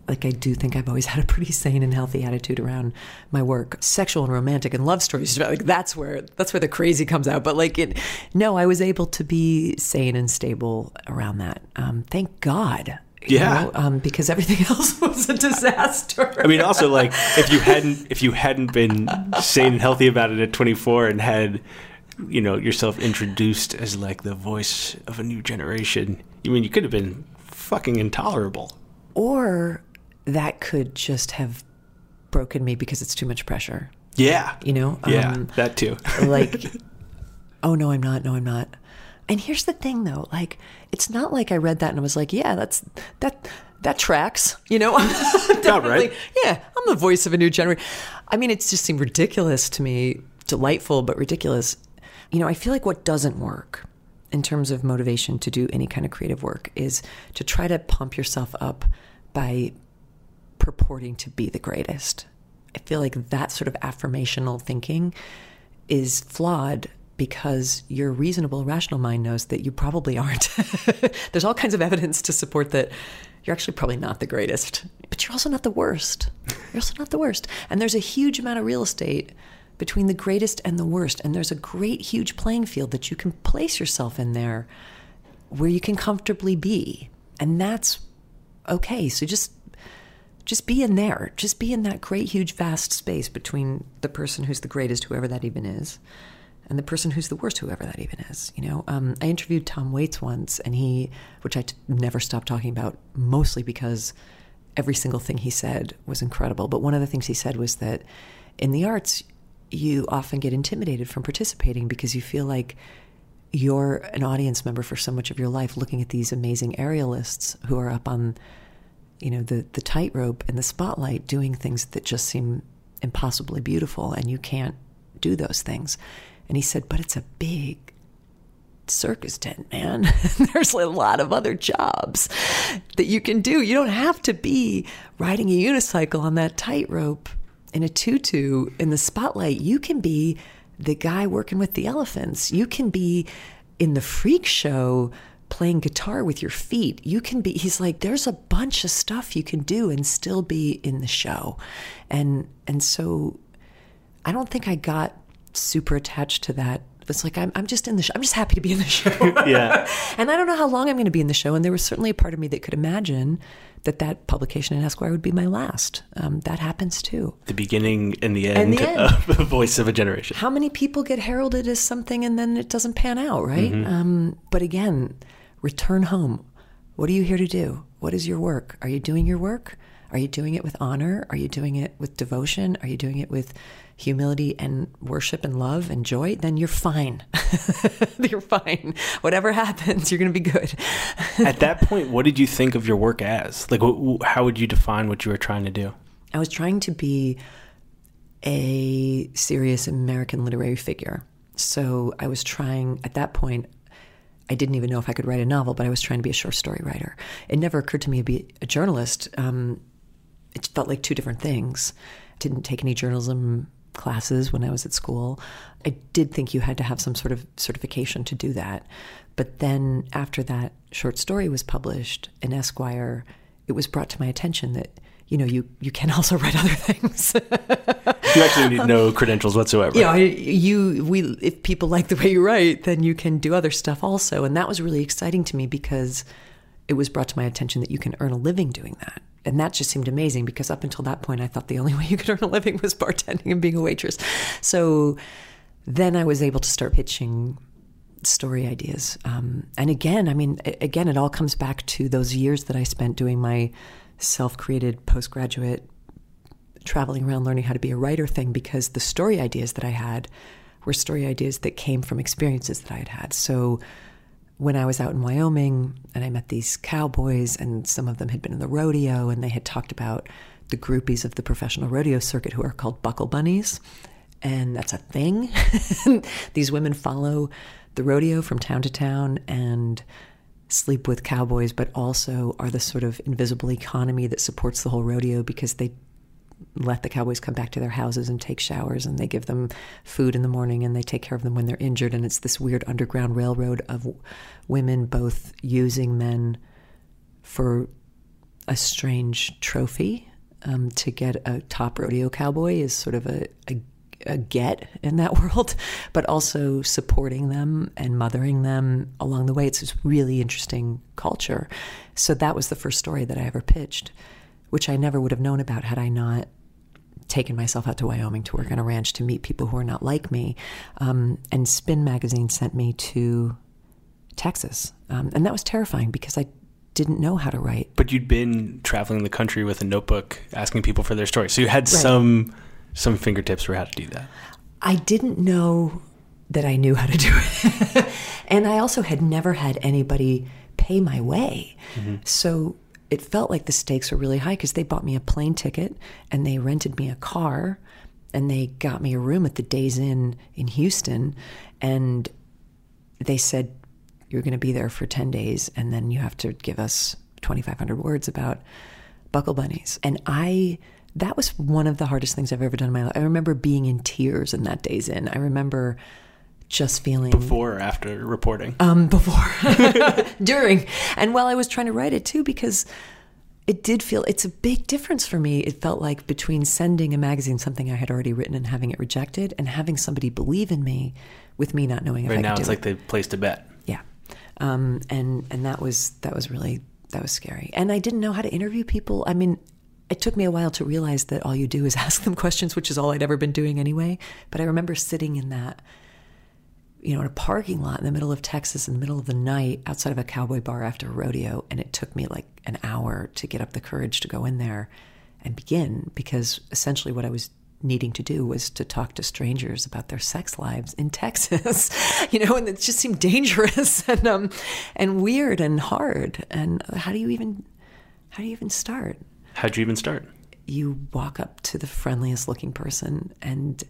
like I do think I've always had a pretty sane and healthy attitude around my work. Sexual and romantic and love stories, like that's where that's where the crazy comes out. But like it, no, I was able to be sane and stable around that. Um, thank God. Yeah, know, um, because everything else was a disaster. I mean, also like if you hadn't if you hadn't been sane and healthy about it at 24 and had you know yourself introduced as like the voice of a new generation, I mean, you could have been fucking intolerable. Or that could just have broken me because it's too much pressure. Yeah. You know? Yeah, um, that too. like, oh, no, I'm not. No, I'm not. And here's the thing though, like, it's not like I read that and I was like, yeah, that's, that, that tracks, you know? right. Yeah, I'm the voice of a new generation. I mean, it just seemed ridiculous to me, delightful, but ridiculous. You know, I feel like what doesn't work in terms of motivation to do any kind of creative work is to try to pump yourself up by purporting to be the greatest. I feel like that sort of affirmational thinking is flawed because your reasonable, rational mind knows that you probably aren't. There's all kinds of evidence to support that you're actually probably not the greatest, but you're also not the worst. You're also not the worst. And there's a huge amount of real estate between the greatest and the worst. And there's a great, huge playing field that you can place yourself in there where you can comfortably be. And that's okay. So just just be in there. Just be in that great huge vast space between the person who's the greatest whoever that even is and the person who's the worst whoever that even is, you know. Um, I interviewed Tom Waits once and he which I t- never stopped talking about mostly because every single thing he said was incredible. But one of the things he said was that in the arts you often get intimidated from participating because you feel like you're an audience member for so much of your life looking at these amazing aerialists who are up on you know the the tightrope and the spotlight doing things that just seem impossibly beautiful and you can't do those things. And he said but it's a big circus tent man. There's a lot of other jobs that you can do. You don't have to be riding a unicycle on that tightrope in a tutu in the spotlight. You can be the guy working with the elephants. You can be in the freak show playing guitar with your feet. You can be, he's like, there's a bunch of stuff you can do and still be in the show. And, and so I don't think I got super attached to that. It's like, I'm, I'm just in the show. I'm just happy to be in the show. Yeah. and I don't know how long I'm going to be in the show. And there was certainly a part of me that could imagine that that publication in Esquire would be my last. Um, that happens too. The beginning and the end, And the end. of the voice of a generation. How many people get heralded as something and then it doesn't pan out, right? Um, but again, return home. What are you here to do? What is your work? Are you doing your work? Are you doing it with honor? Are you doing it with devotion? Are you doing it with humility and worship and love and joy? Then you're fine. you're fine. Whatever happens, you're going to be good. At that point, what did you think of your work as? Like, how would you define what you were trying to do? I was trying to be a serious American literary figure. So I was trying, at that point, I didn't even know if I could write a novel, but I was trying to be a short story writer. It never occurred to me to be a journalist. Um, it felt like two different things. Didn't take any journalism classes when I was at school. I did think you had to have some sort of certification to do that. But then after that short story was published in Esquire, it was brought to my attention that you know you you can also write other things. You actually need no credentials whatsoever. you know, you we if people like the way you write, then you can do other stuff also, and that was really exciting to me because it was brought to my attention that you can earn a living doing that. And that just seemed amazing because up until that point, I thought the only way you could earn a living was bartending and being a waitress. So then I was able to start pitching story ideas. Um, and again, I mean, again, it all comes back to those years that I spent doing my self created postgraduate traveling around learning how to be a writer thing because the story ideas that I had were story ideas that came from experiences that I had had. So when I was out in Wyoming and I met these cowboys, and some of them had been in the rodeo, and they had talked about the groupies of the professional rodeo circuit who are called buckle bunnies. And that's a thing. these women follow the rodeo from town to town and sleep with cowboys, but also are the sort of invisible economy that supports the whole rodeo because they let the cowboys come back to their houses and take showers and they give them food in the morning and they take care of them when they're injured. And it's this weird underground railroad of women both using men for a strange trophy um, to get a top rodeo cowboy is sort of a, a get in that world, but also supporting them and mothering them along the way. It's this really interesting culture. So that was the first story that I ever pitched, which I never would have known about had I not taken myself out to Wyoming to work on a ranch to meet people who are not like me. Um, and Spin Magazine sent me to Texas. Um, and that was terrifying because I didn't know how to write. But you'd been traveling the country with a notebook, asking people for their stories, so you had some some fingertips for how to do that. I didn't know that I knew how to do it. and I also had never had anybody pay my way. Mm-hmm. So it felt like the stakes were really high because they bought me a plane ticket and they rented me a car and they got me a room at the Days Inn in Houston. And they said, You're going to be there for 10 days and then you have to give us 2,500 words about buckle bunnies. And I, that was one of the hardest things I've ever done in my life. I remember being in tears in that Days Inn. I remember just feeling Before or after reporting? um, before, during, and while I was trying to write it too, because it did feel it's a big difference for me. It felt like between sending a magazine something I had already written and having it rejected, and having somebody believe in me with me not knowing if right I now, could it's do like it. the place to bet. Yeah. um, and and that was that was really that was scary. And I didn't know how to interview people. I mean, it took me a while to realize that all you do is ask them questions, which is all I'd ever been doing anyway. But I remember sitting in that, you know, in a parking lot in the middle of Texas in the middle of the night outside of a cowboy bar after a rodeo. And it took me like an hour to get up the courage to go in there and begin because essentially what I was needing to do was to talk to strangers about their sex lives in Texas, you know, and it just seemed dangerous and um, and weird and hard. And how do you even how do you even start? How'd you even start? You walk up to the friendliest looking person and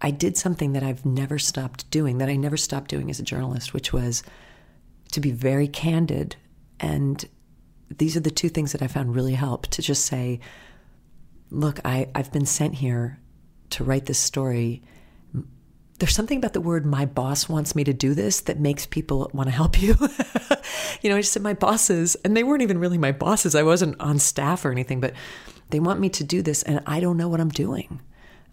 I did something that I've never stopped doing, that I never stopped doing as a journalist, which was to be very candid. And these are the two things that I found really help to just say, look, I, I've been sent here to write this story. There's something about the word my boss wants me to do this that makes people want to help you. you know, I just said my bosses, and they weren't even really my bosses. I wasn't on staff or anything, but they want me to do this, and I don't know what I'm doing.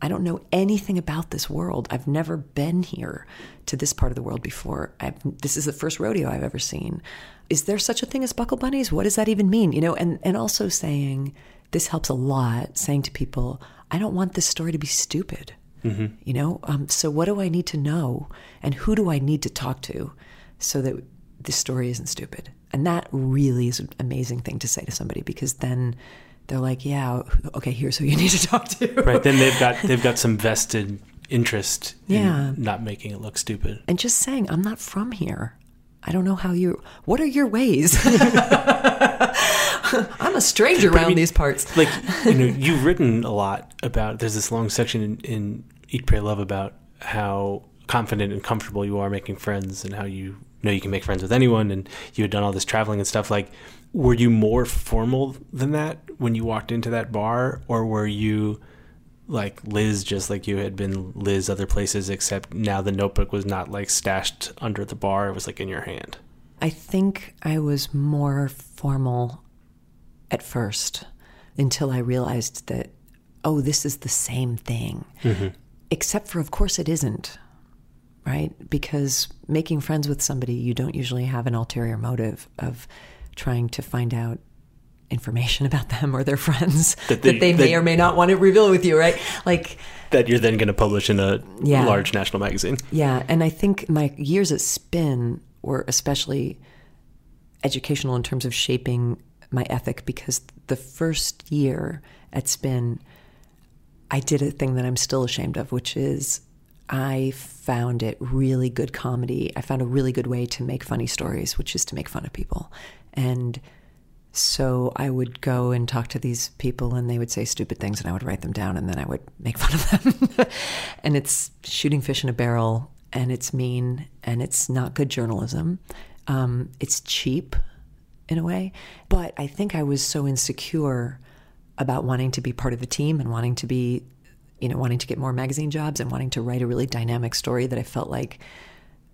I don't know anything about this world. I've never been here to this part of the world before. I've, this is the first rodeo I've ever seen. Is there such a thing as buckle bunnies? What does that even mean? You know, and, and also saying, this helps a lot, saying to people, I don't want this story to be stupid. Mm-hmm. You know, um, so what do I need to know, and who do I need to talk to, so that this story isn't stupid? And that really is an amazing thing to say to somebody because then they're like, yeah, okay, here's who you need to talk to. Right. Then they've got they've got some vested interest Yeah. in not making it look stupid. and just saying, I'm not from here. I don't know how you. What are your ways? I'm a stranger But I around mean, these parts. Like you know, you've written a lot about. There's this long section in, in Eat, Pray, Love about how confident and comfortable you are making friends, and how you know you can make friends with anyone, and you had done all this traveling and stuff. Like, were you more formal than that when you walked into that bar, or were you? like Liz, just like you had been Liz other places, except now the notebook was not like stashed under the bar; it was like in your hand. I think I was more formal at first until I realized that, oh, this is the same thing. Mm-hmm. Except for, of course, it isn't, right? Because making friends with somebody, you don't usually have an ulterior motive of trying to find out information about them or their friends That that they- they, may that- or may not want to reveal with you, right? Like, That you're then going to publish in a Yeah. large national magazine. Yeah, and I think my years at Spin were especially educational in terms of shaping my ethic because the first year at Spin, I did a thing that I'm still ashamed of, which is I found it really good comedy. I found a really good way to make funny stories, which is to make fun of people. And so I would go and talk to these people, and they would say stupid things, and I would write them down, and then I would make fun of them. and it's shooting fish in a barrel, and it's mean, and it's not good journalism. Um, it's cheap in a way. But I think I was so insecure about wanting to be part of the team and wanting to be, you know, wanting to get more magazine jobs and wanting to write a really dynamic story that I felt like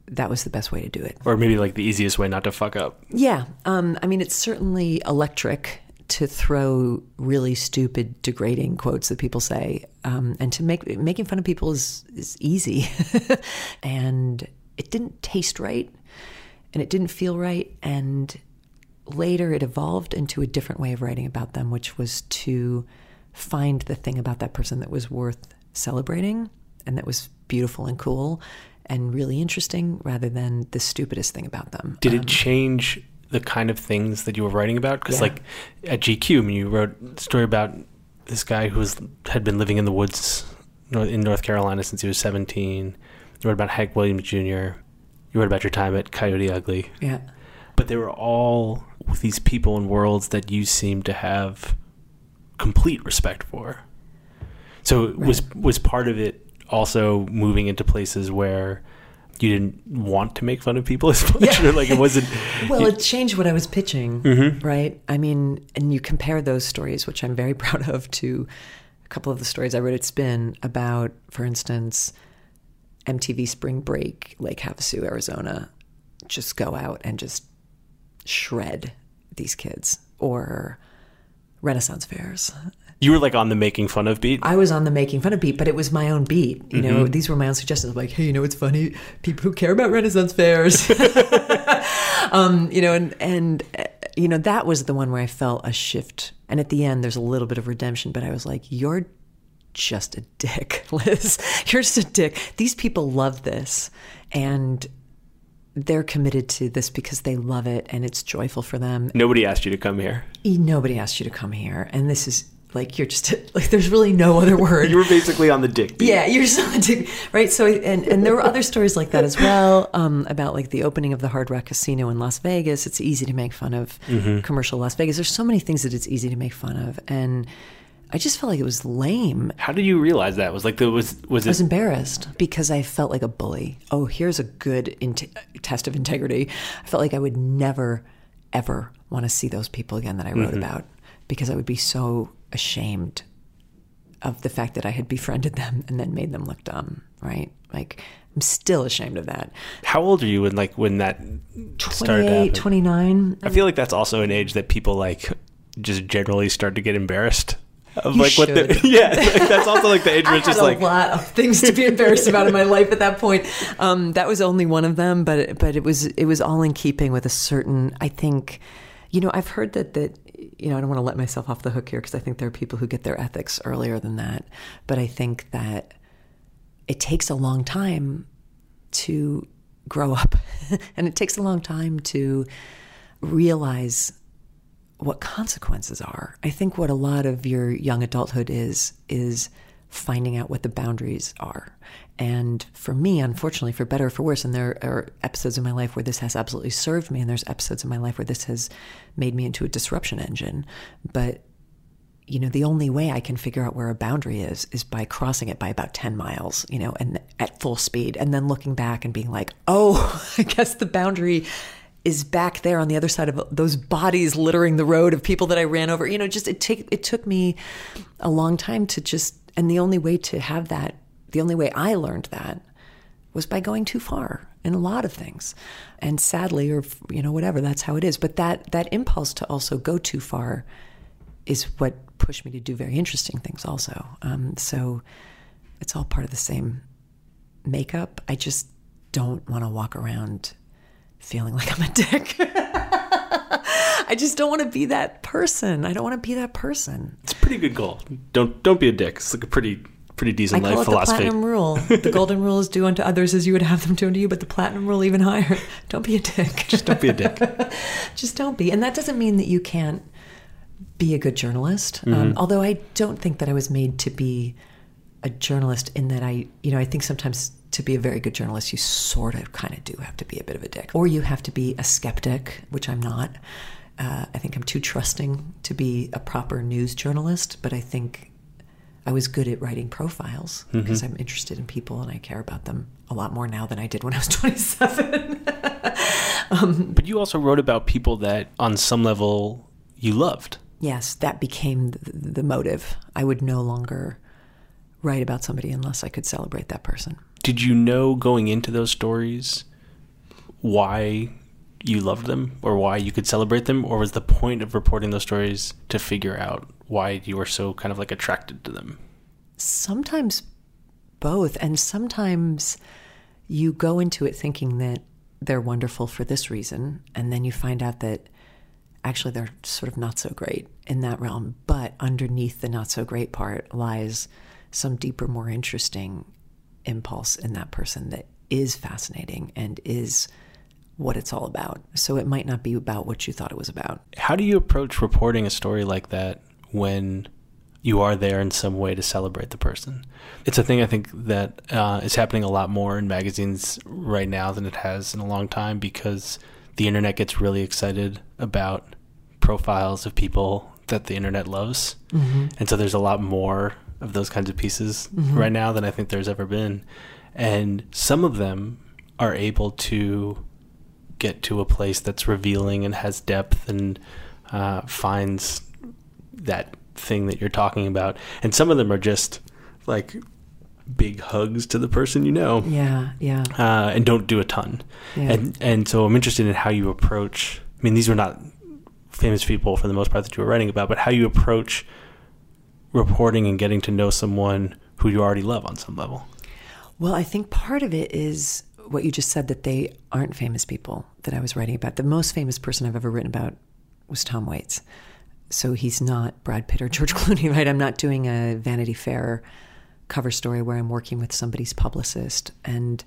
that was the best way to do it. Or maybe like the easiest way not to fuck up. Yeah, um, I mean, it's certainly electric to throw really stupid, degrading quotes that people say, um, and to make making fun of people is is easy, and it didn't taste right, and it didn't feel right, and later it evolved into a different way of writing about them, which was to find the thing about that person that was worth celebrating and that was beautiful and cool and really interesting rather than the stupidest thing about them. Did it um, change the kind of things that you were writing about? Because Yeah. like at GQ, I mean, you wrote a story about this guy who was had been living in the woods in North Carolina since he was 17. You wrote about Hank Williams Jr. You wrote about your time at Coyote Ugly. Yeah. but they were all these people and worlds that you seem to have complete respect for. So it was was part of it also moving into places where you didn't want to make fun of people as much, Yeah. or like it wasn't. Well, it changed what I was pitching, mm-hmm. right? I mean, and you compare those stories, which I'm very proud of, to a couple of the stories I wrote at Spin about, for instance, MTV Spring Break, Lake Havasu, Arizona. Just go out and just shred these kids, or Renaissance fairs. You were like on the making fun of beat. I was on the making fun of beat, but it was my own beat. You know, these were my own suggestions. Like, hey, you know, it's funny. People who care about Renaissance fairs, um, you know, and and uh, you know that was the one where I felt a shift. And at the end, there's a little bit of redemption. But I was like, you're just a dick, Liz. You're just a dick. These people love this, and they're committed to this because they love it and it's joyful for them. Nobody asked you to come here. Nobody asked you to come here, and this is like you're just like there's really no other word. You were basically on the dick beat. Yeah, you're so addicted, right? So, and and there were other stories like that as well um, about like the opening of the Hard Rock Casino in Las Vegas. It's easy to make fun of commercial Las Vegas. There's so many things that it's easy to make fun of, and I just felt like it was lame. How did you realize that? Was like the was was it... I was embarrassed because I felt like a bully. Oh, here's a good int- test of integrity. I felt like I would never, ever want to see those people again that I wrote mm-hmm. about because I would be so ashamed of the fact that I had befriended them and then made them look dumb, right? Like, I'm still ashamed of that. how old are you when like when that started to 28, 29. I feel like that's also an age that people like just generally start to get embarrassed of You like what the should. yeah like, that's also like the age where it's just a like lot of things to be embarrassed about in my life at that point. Um, that was only one of them, but but it was it was all in keeping with a certain. I think, you know, I've heard that that you know I don't want to let myself off the hook here because I think there are people who get their ethics earlier than that, but I think that it takes a long time to grow up, and it takes a long time to realize what consequences are. I think what a lot of your young adulthood is is finding out what the boundaries are. And for me, unfortunately, for better or for worse, and there are episodes in my life where this has absolutely served me, and there's episodes in my life where this has made me into a disruption engine. But you know, the only way I can figure out where a boundary is is by crossing it by about 10 miles, you know, and at full speed, and then looking back and being like, oh, I guess the boundary is back there on the other side of those bodies littering the road of people that I ran over. You know, just it take it took me a long time to just and the only way to have that, the only way I learned that was by going too far in a lot of things. And sadly or you know whatever, that's how it is. But that that impulse to also go too far is what pushed me to do very interesting things also. Um, so it's all part of the same makeup. I just don't want to walk around feeling like I'm a dick. I just don't want to be that person. I don't want to be that person. it's a pretty good goal. Don't don't be a dick. It's like a pretty pretty I decent call life it the philosophy. platinum rule. The golden rule is do unto others as you would have them do unto you, but the platinum rule even higher. Don't be a dick. Just don't be a dick. just don't be. And that doesn't mean that you can't be a good journalist. Mm-hmm. Um, although I don't think that I was made to be a journalist in that I, you know, I think sometimes to be a very good journalist, you sort of kind of do have to be a bit of a dick. Or you have to be a skeptic, which I'm not. Uh, I think I'm too trusting to be a proper news journalist, but I think I was good at writing profiles Mm-hmm. because I'm interested in people and I care about them a lot more now than I did when I was 27. But you also wrote about people that on some level you loved. yes, that became the, the motive. I would no longer write about somebody unless I could celebrate that person. Did you know going into those stories why you loved them or why you could celebrate them or was the point of reporting those stories to figure out why you were so kind of like attracted to them? Sometimes both, and sometimes you go into it thinking that they're wonderful for this reason, and then you find out that actually they're sort of not so great in that realm. But underneath the not so great part lies some deeper, more interesting impulse in that person that is fascinating and is what it's all about. So it might not be about what you thought it was about. How do you approach reporting a story like that when you are there in some way to celebrate the person? It's a thing I think that uh, is happening a lot more in magazines right now than it has in a long time because the internet gets really excited about profiles of people that the internet loves. And so there's a lot more of those kinds of pieces right now than I think there's ever been. And some of them are able to get to a place that's revealing and has depth and uh, finds that thing that you're talking about. And some of them are just like big hugs to the person you know Yeah, yeah. uh, and don't do a ton. Yeah. And and so I'm interested in how you approach. I mean, these were not famous people for the most part that you were writing about, but how you approach reporting and getting to know someone who you already love on some level? Well, I think part of it is what you just said that they aren't famous people that I was writing about. The most famous person I've ever written about was Tom Waits. So he's not Brad Pitt or George Clooney, right? I'm not doing a Vanity Fair cover story where I'm working with somebody's publicist and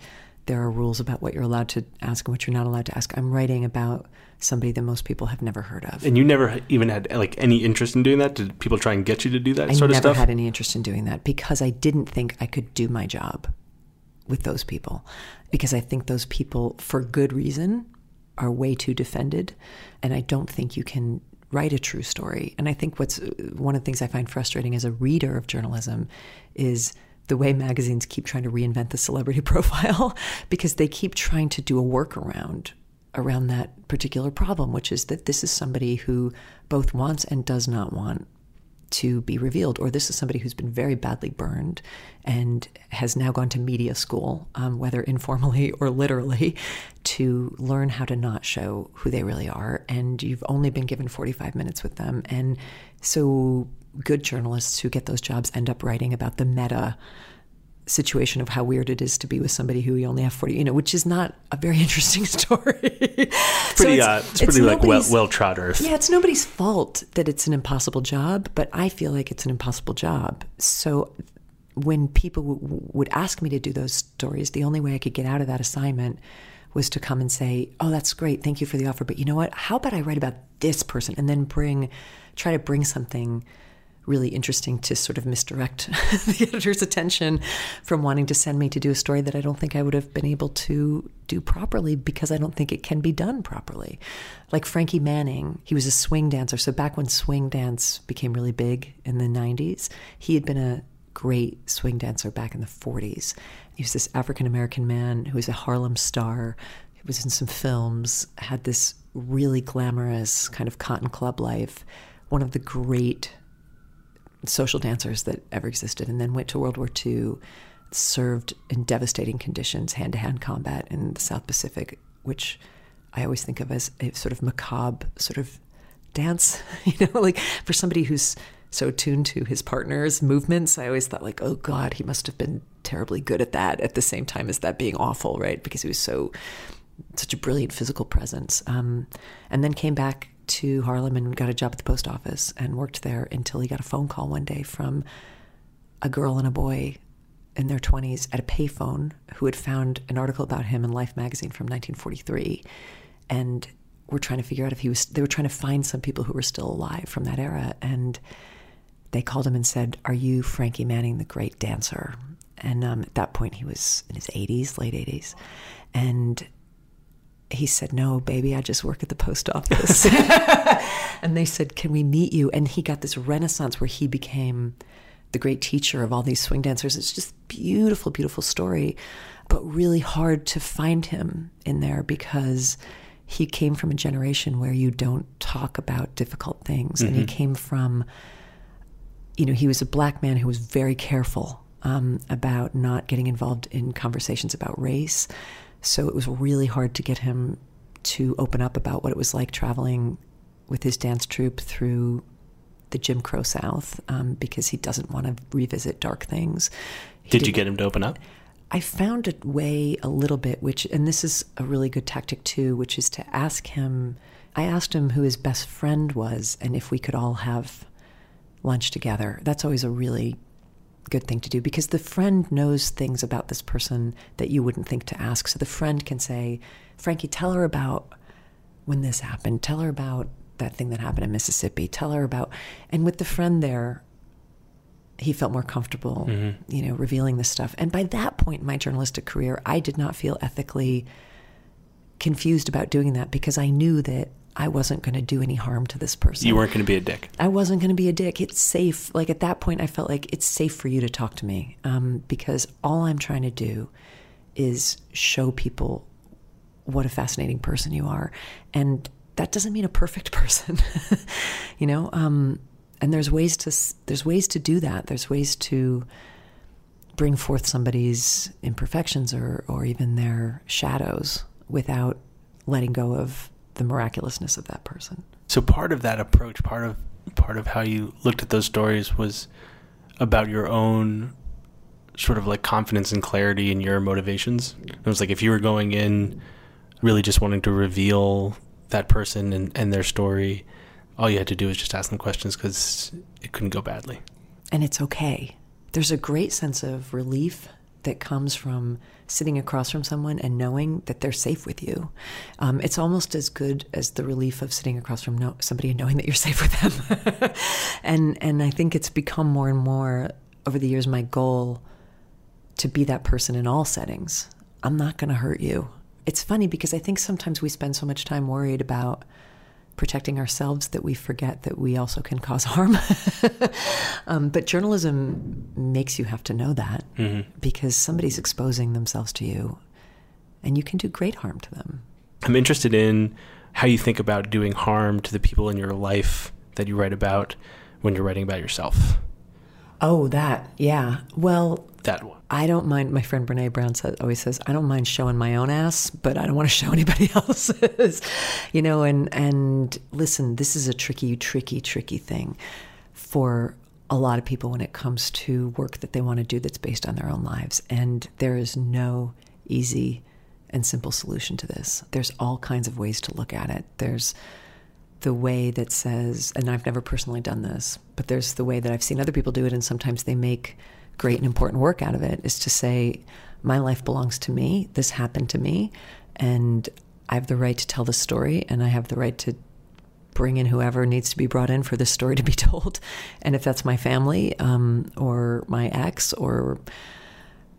there are rules about what you're allowed to ask and what you're not allowed to ask. I'm writing about somebody that most people have never heard of. And you never even had like any interest in doing that? Did people try and get you to do that I sort of stuff? I never had any interest in doing that because I didn't think I could do my job with those people. Because I think those people, for good reason, are way too defended. And I don't think you can write a true story. And I think what's one of the things I find frustrating as a reader of journalism is the way magazines keep trying to reinvent the celebrity profile because they keep trying to do a workaround around that particular problem, which is that this is somebody who both wants and does not want to be revealed, or this is somebody who's been very badly burned and has now gone to media school, um, whether informally or literally, to learn how to not show who they really are. And you've only been given 45 minutes with them. And so good journalists who get those jobs end up writing about the meta situation of how weird it is to be with somebody who you only have 40 you know which is not a very interesting story pretty So uh, it's pretty like well, well trod earth. yeah, it's nobody's fault that it's an impossible job, but I feel like it's an impossible job. So when people w- would ask me to do those stories, the only way I could get out of that assignment was to come and say, "Oh, that's great. Thank you for the offer, but you know what? How about I write about this person and then bring try to bring something really interesting to sort of misdirect the editor's attention from wanting to send me to do a story that I don't think I would have been able to do properly because I don't think it can be done properly. Like Frankie Manning, he was a swing dancer. So back when swing dance became really big in the 90s, he had been a great swing dancer back in the 40s. He was this African American man who was a Harlem star. He was in some films, had this really glamorous kind of cotton club life. One of the great social dancers that ever existed, and then went to World War II, served in devastating conditions, hand to hand combat in the South Pacific, which I always think of as a sort of macabre sort of dance, you know, like for somebody who's so tuned to his partner's movements, I always thought like, oh God, he must have been terribly good at that at the same time as that being awful, right? Because he was so such a brilliant physical presence. Um, and then came back to Harlem and got a job at the post office and worked there until he got a phone call one day from a girl and a boy in their 20s at a payphone who had found an article about him in Life magazine from 1943 and were trying to figure out if he was they were trying to find some people who were still alive from that era and they called him and said, "Are you Frankie Manning, the great dancer?" And um, at that point, he was in his 80s, late 80s, and he said, No, baby, I just work at the post office. and they said, Can we meet you? And he got this renaissance where he became the great teacher of all these swing dancers. It's just beautiful, beautiful story, but really hard to find him in there because he came from a generation where you don't talk about difficult things. And he came from, you know, he was a black man who was very careful um, about not getting involved in conversations about race. So it was really hard to get him to open up about what it was like traveling with his dance troupe through the Jim Crow South um, because he doesn't want to revisit dark things. He Did you get him to open up? I found a way a little bit, which, and this is a really good tactic too, which is to ask him. I asked him who his best friend was and if we could all have lunch together. That's always a really good thing to do because the friend knows things about this person that you wouldn't think to ask. So the friend can say, Frankie, tell her about when this happened. Tell her about that thing that happened in Mississippi. Tell her about, and with the friend there, he felt more comfortable, mm-hmm. you know, revealing this stuff. And by that point in my journalistic career, I did not feel ethically confused about doing that because I knew that I wasn't going to do any harm to this person. You weren't going to be a dick. I wasn't going to be a dick. It's safe. Like at that point, I felt like it's safe for you to talk to me um, because all I'm trying to do is show people what a fascinating person you are, and that doesn't mean a perfect person, you know. Um, and there's ways to there's ways to do that. There's ways to bring forth somebody's imperfections or or even their shadows without letting go of the miraculousness of that person. So part of that approach, part of part of how you looked at those stories was about your own sort of like confidence and clarity in your motivations? It was like if you were going in really just wanting to reveal that person and, and their story, all you had to do was just ask them questions because it couldn't go badly. And it's okay. There's a great sense of relief that comes from sitting across from someone and knowing that they're safe with you. Um, it's almost as good as the relief of sitting across from no, somebody and knowing that you're safe with them. and and I think it's become more and more over the years my goal to be that person in all settings. I'm not going to hurt you. It's funny because I think sometimes we spend so much time worried about protecting ourselves that we forget that we also can cause harm. um, but journalism makes you have to know that mm-hmm. because somebody's exposing themselves to you and you can do great harm to them. I'm interested in how you think about doing harm to the people in your life that you write about when you're writing about yourself. Oh, that, yeah. Well, that one. I don't mind. My friend Brene Brown says, always says, I don't mind showing my own ass, but I don't want to show anybody else's. you know, and and listen, this is a tricky, tricky, tricky thing for a lot of people when it comes to work that they want to do that's based on their own lives, and there is no easy and simple solution to this. There's all kinds of ways to look at it. There's the way that says, and I've never personally done this, but there's the way that I've seen other people do it, and sometimes they make great and important work out of it is to say, my life belongs to me. This happened to me. And I have the right to tell the story, and I have the right to bring in whoever needs to be brought in for this story to be told. And if that's my family um, or my ex or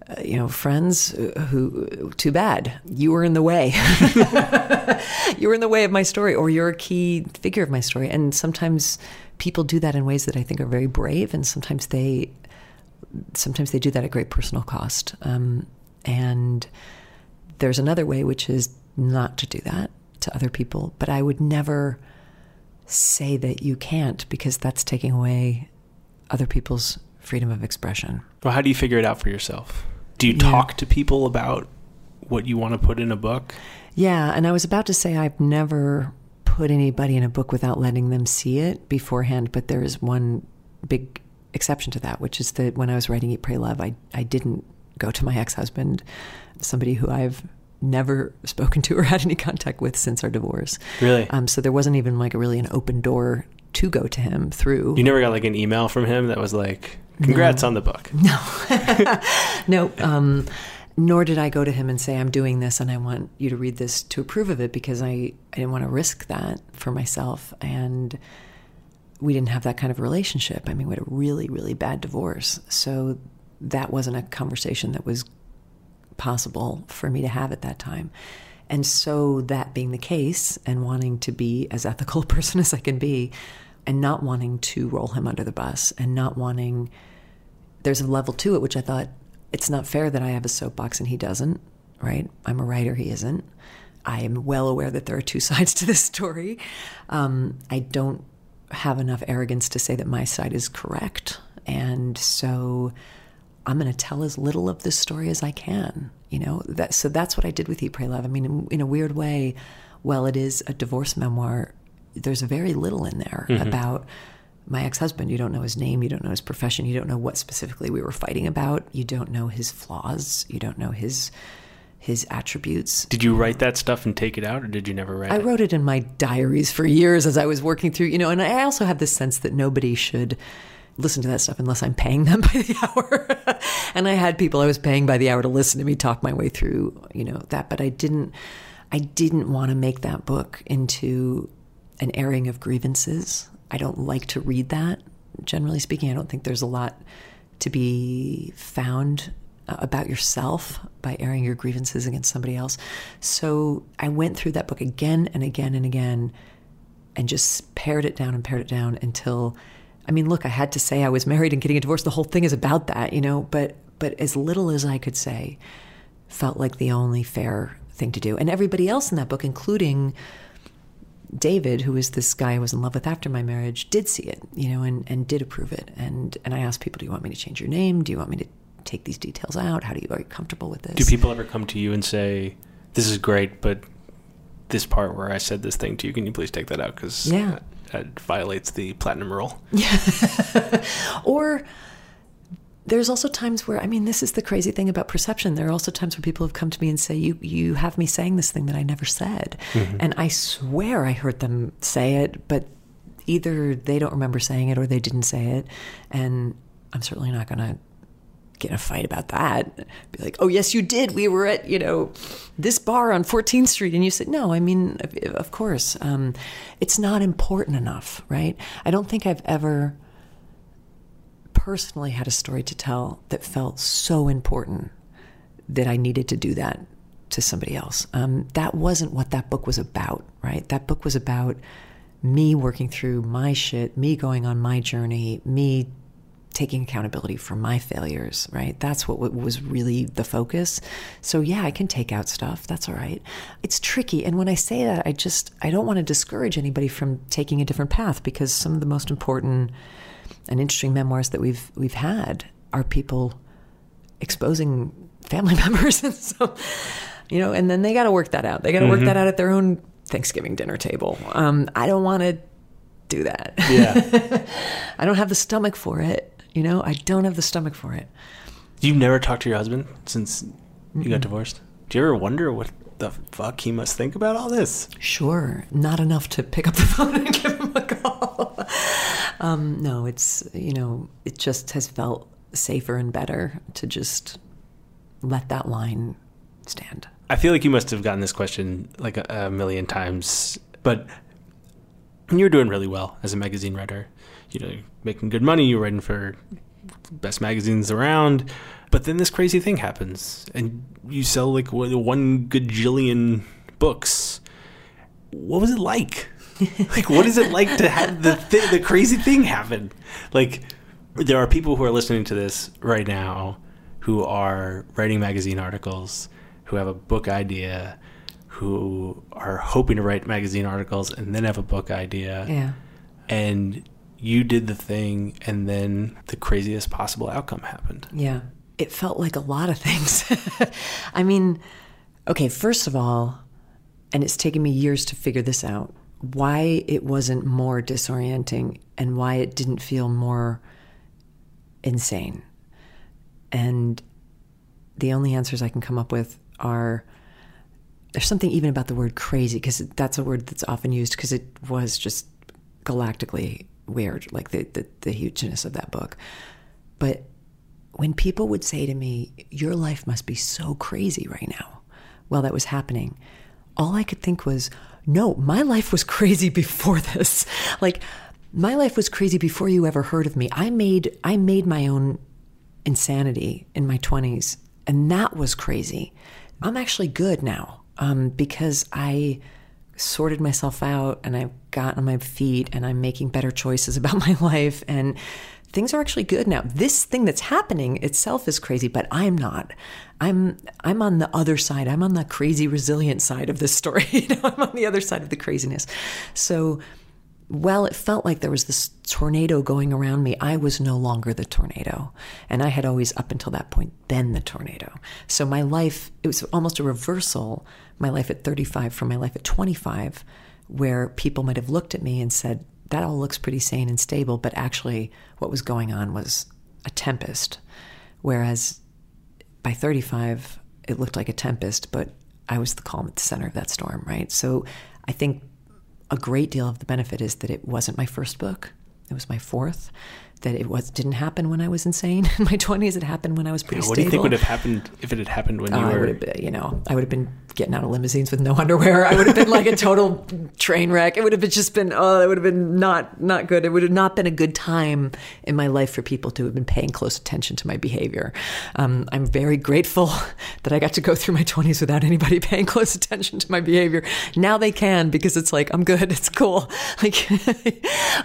uh, you know friends who too bad you were in the way you were in the way of my story or you're a key figure of my story and sometimes people do that in ways that i think are very brave and sometimes they sometimes they do that at great personal cost. Um, and there's another way, which is not to do that to other people. But I would never say that you can't because that's taking away other people's freedom of expression. Well, how do you figure it out for yourself? Do you talk yeah. to people about what you want to put in a book? Yeah, and I was about to say I've never put anybody in a book without letting them see it beforehand, but there is one big exception to that, which is that when I was writing Eat, Pray, Love, I, I didn't go to my ex husband, somebody who I've never spoken to or had any contact with since our divorce. Really? Um, so there wasn't even like a really an open door to go to him through. You never got like an email from him that was like, "Congrats no. on the book." No, no. Um, nor did I go to him and say, "I'm doing this and I want you to read this to approve of it," because I I didn't want to risk that for myself and we didn't have that kind of relationship. I mean, we had a really, really bad divorce. So that wasn't a conversation that was possible for me to have at that time. And so, that being the case, and wanting to be as ethical a person as I can be, and not wanting to roll him under the bus, and not wanting, there's a level to it, which I thought it's not fair that I have a soapbox and he doesn't, right? I'm a writer, he isn't. I am well aware that there are two sides to this story. Um, I don't have enough arrogance to say that my side is correct. And so I'm going to tell as little of this story as I can. You know, that, so that's what I did with Eat, Pray, Love. I mean, in, in a weird way, while it is a divorce memoir, there's very little in there mm-hmm. about my ex-husband you don't know his name you don't know his profession you don't know what specifically we were fighting about you don't know his flaws you don't know his his attributes. Did you write that stuff and take it out, or did you never write I it? wrote it in my diaries for years as I was working through, you know, and I also have this sense that nobody should listen to that stuff unless I'm paying them by the hour. and I had people I was paying by the hour to listen to me talk my way through, you know, that, but I didn't I didn't want to make that book into an airing of grievances. I don't like to read that. Generally speaking, I don't think there's a lot to be found Uh, about yourself by airing your grievances against somebody else. So I went through that book again and again and again and just pared it down and pared it down until I mean, look, I had to say I was married and getting a divorce. The whole thing is about that, you know, but but as little as I could say felt like the only fair thing to do. And everybody else in that book, including David, who was this guy I was in love with after my marriage, did see it, you know, and, and did approve it. And and I asked people, Do you want me to change your name? Do you want me to take these details out? How do you are you comfortable with this? Do people ever come to you and say, "This is great, but this part where I said this thing to you, can you please take that out because yeah. it violates the platinum rule?" Yeah. or there's also times where I mean, this is the crazy thing about perception. There are also times where people have come to me and say, "You you have me saying this thing that I never said," mm-hmm. and I swear I heard them say it, but either they don't remember saying it or they didn't say it, and I'm certainly not going to get a fight about that. Be like, "Oh yes, you did. We were at you know this bar on 14th Street," and you said, "No, I mean, of, course, um, it's not important enough, right? I don't think I've ever." personally had a story to tell that felt so important that I needed to do that to somebody else. Um, that wasn't what that book was about, right? That book was about me working through my shit, me going on my journey, me taking accountability for my failures, right? That's what was really the focus. So yeah, I can take out stuff. That's all right. It's tricky. And when I say that, I just I don't want to discourage anybody from taking a different path because some of the most important and interesting memoirs that we've we've had are people exposing family members and so you know and then they got to work that out they got to mm-hmm. work that out at their own thanksgiving dinner table um, i don't want to do that yeah i don't have the stomach for it you know i don't have the stomach for it. You've never talked to your husband since you mm got divorced? Do you ever wonder what the fuck he must think about all this? Sure. Not enough to pick up the phone and give him a call. Um, no, it's, you know, it just has felt safer and better to just let that line stand. I feel like you must have gotten this question like a, a million times, but you're doing really well as a magazine writer. You know, making good money. You're writing for best magazines around. But then this crazy thing happens, and you sell like one gajillion books. What was it like? like, what is it like to have the th- the crazy thing happen? Like, there are people who are listening to this right now who are writing magazine articles, who have a book idea, who are hoping to write magazine articles and then have a book idea. Yeah. And you did the thing, and then the craziest possible outcome happened. Yeah. It felt like a lot of things. I mean, okay, first of all, and it's taken me years to figure this out why it wasn't more disorienting and why it didn't feel more insane. And the only answers I can come up with are there's something even about the word crazy because that's a word that's often used because it was just galactically weird, like the, the, the hugeness of that book. But when people would say to me, Your life must be so crazy right now, while that was happening, all I could think was, no, my life was crazy before this. Like my life was crazy before you ever heard of me. I made I made my own insanity in my 20s and that was crazy. I'm actually good now um, because I sorted myself out and I've got on my feet and I'm making better choices about my life and things are actually good now. This thing that's happening itself is crazy, but I'm not. I'm I'm on the other side. I'm on the crazy resilient side of this story. you know, I'm on the other side of the craziness. So well, it felt like there was this tornado going around me. I was no longer the tornado. And I had always, up until that point, been the tornado. So my life, it was almost a reversal, my life at 35 from my life at 25, where people might have looked at me and said, that all looks pretty sane and stable, but actually what was going on was a tempest. Whereas by 35, it looked like a tempest, but I was the calm at the center of that storm, right? So I think a great deal of the benefit is that it wasn't my first book. It was my fourth that it was didn't happen when I was insane in my twenties. It happened when I was pretty. Yeah, what stable. do you think would have happened if it had happened when you uh, were? Been, you know, I would have been getting out of limousines with no underwear. I would have been like a total train wreck. It would have just been oh, it would have been not not good. It would have not been a good time in my life for people to have been paying close attention to my behavior. Um, I'm very grateful that I got to go through my twenties without anybody paying close attention to my behavior. Now they can because it's like I'm good. It's cool. Like,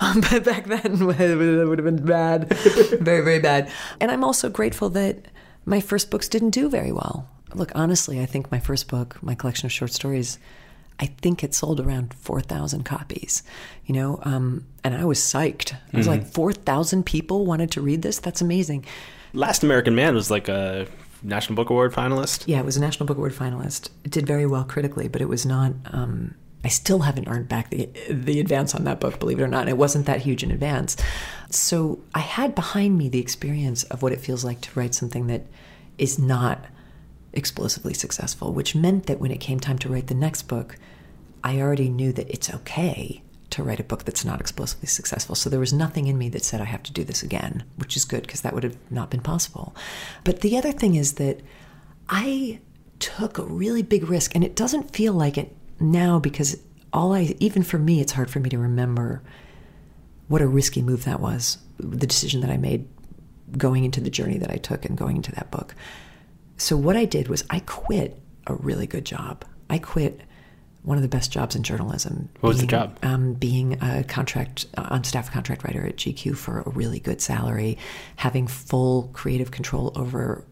um, but back then it would have been bad, very, very bad. And I'm also grateful that my first books didn't do very well. Look, honestly, I think my first book, my collection of short stories, I think it sold around 4,000 copies, you know, um, and I was psyched. I was mm-hmm. like, 4,000 people wanted to read this? That's amazing. Last American Man was like a National Book Award finalist. Yeah, it was a National Book Award finalist. It did very well critically, but it was not. Um, I still haven't earned back the the advance on that book, believe it or not. It wasn't that huge in advance. So I had behind me the experience of what it feels like to write something that is not explosively successful, which meant that when it came time to write the next book, I already knew that it's okay to write a book that's not explosively successful. So there was nothing in me that said I have to do this again, which is good because that would have not been possible. But the other thing is that I took a really big risk, and it doesn't feel like it now because all I, even for me, it's hard for me to remember what a risky move that was, the decision that I made going into the journey that I took and going into that book. So what I did was I quit a really good job. I quit one of the best jobs in journalism. What was the job? Um, being a contract on staff contract writer at GQ for a really good salary, having full creative control over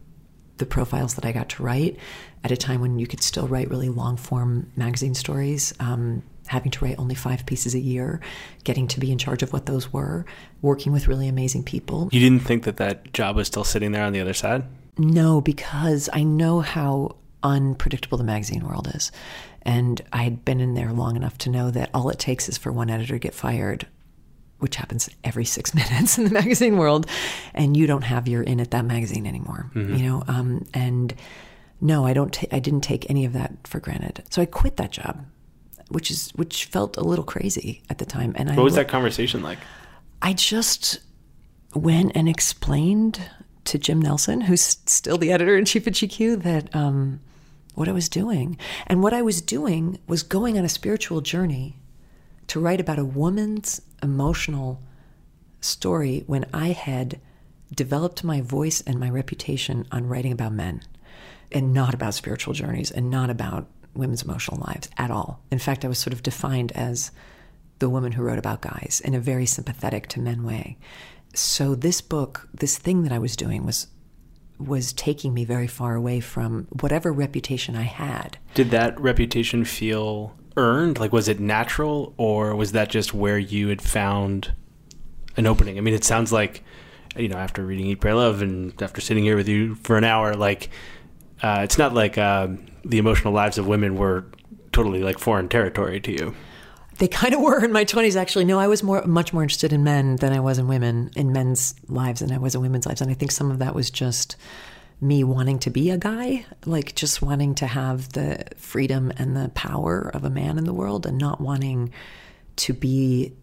the profiles that I got to write at a time when you could still write really long form magazine stories. Um, having to write only five pieces a year, getting to be in charge of what those were, working with really amazing people. You didn't think that that job was still sitting there on the other side? No, because I know how unpredictable the magazine world is. And I had been in there long enough to know that all it takes is for one editor to get fired, which happens every six minutes in the magazine world, and you don't have your in at that magazine anymore. Mm-hmm. You know, um, and no, I don't. T- I didn't take any of that for granted. So I quit that job which is which felt a little crazy at the time. And what I, was that conversation like? I just went and explained to Jim Nelson, who's still the editor in chief at GQ, that um, what I was doing, and what I was doing was going on a spiritual journey to write about a woman's emotional story when I had developed my voice and my reputation on writing about men and not about spiritual journeys and not about women's emotional lives at all. In fact, I was sort of defined as the woman who wrote about guys in a very sympathetic to men way. So this book, this thing that I was doing was was taking me very far away from whatever reputation I had. Did that reputation feel earned? Like was it natural or was that just where you had found an opening? I mean, it sounds like you know, after reading Eat Pray Love and after sitting here with you for an hour like uh, it's not like uh, the emotional lives of women were totally like foreign territory to you. They kind of were in my 20s, actually. No, I was more, much more interested in men than I was in women, in men's lives than I was in women's lives. And I think some of that was just me wanting to be a guy, like just wanting to have the freedom and the power of a man in the world and not wanting to be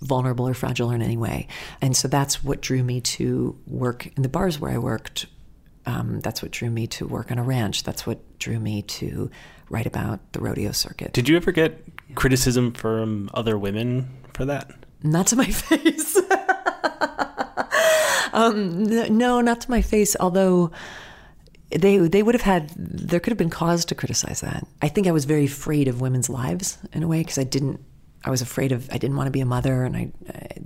vulnerable or fragile in any way. And so that's what drew me to work in the bars where I worked um, that's what drew me to work on a ranch. That's what drew me to write about the rodeo circuit. Did you ever get criticism from other women for that? Not to my face. um, no, not to my face. Although they they would have had there could have been cause to criticize that. I think I was very afraid of women's lives in a way because I didn't. I was afraid of. I didn't want to be a mother, and I.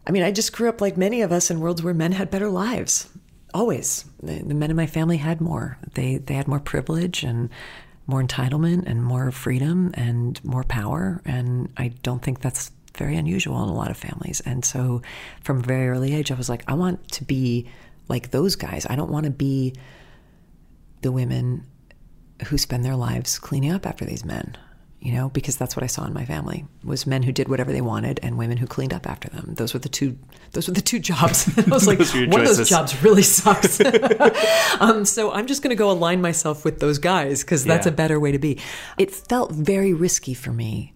I mean, I just grew up like many of us in worlds where men had better lives always. The, the, men in my family had more. They they had more privilege and more entitlement and more freedom and more power and i don't think that's very unusual in a lot of families. And so from a very early age i was like i want to be like those guys. I don't want to be the women who spend their lives cleaning up after these men you know, because that's what I saw in my family was men who did whatever they wanted and women who cleaned up after them. Those were the two. Those were the two jobs. I was like, one of those jobs really sucks. um, so I'm just going to go align myself with those guys because that's yeah. a better way to be. It felt very risky for me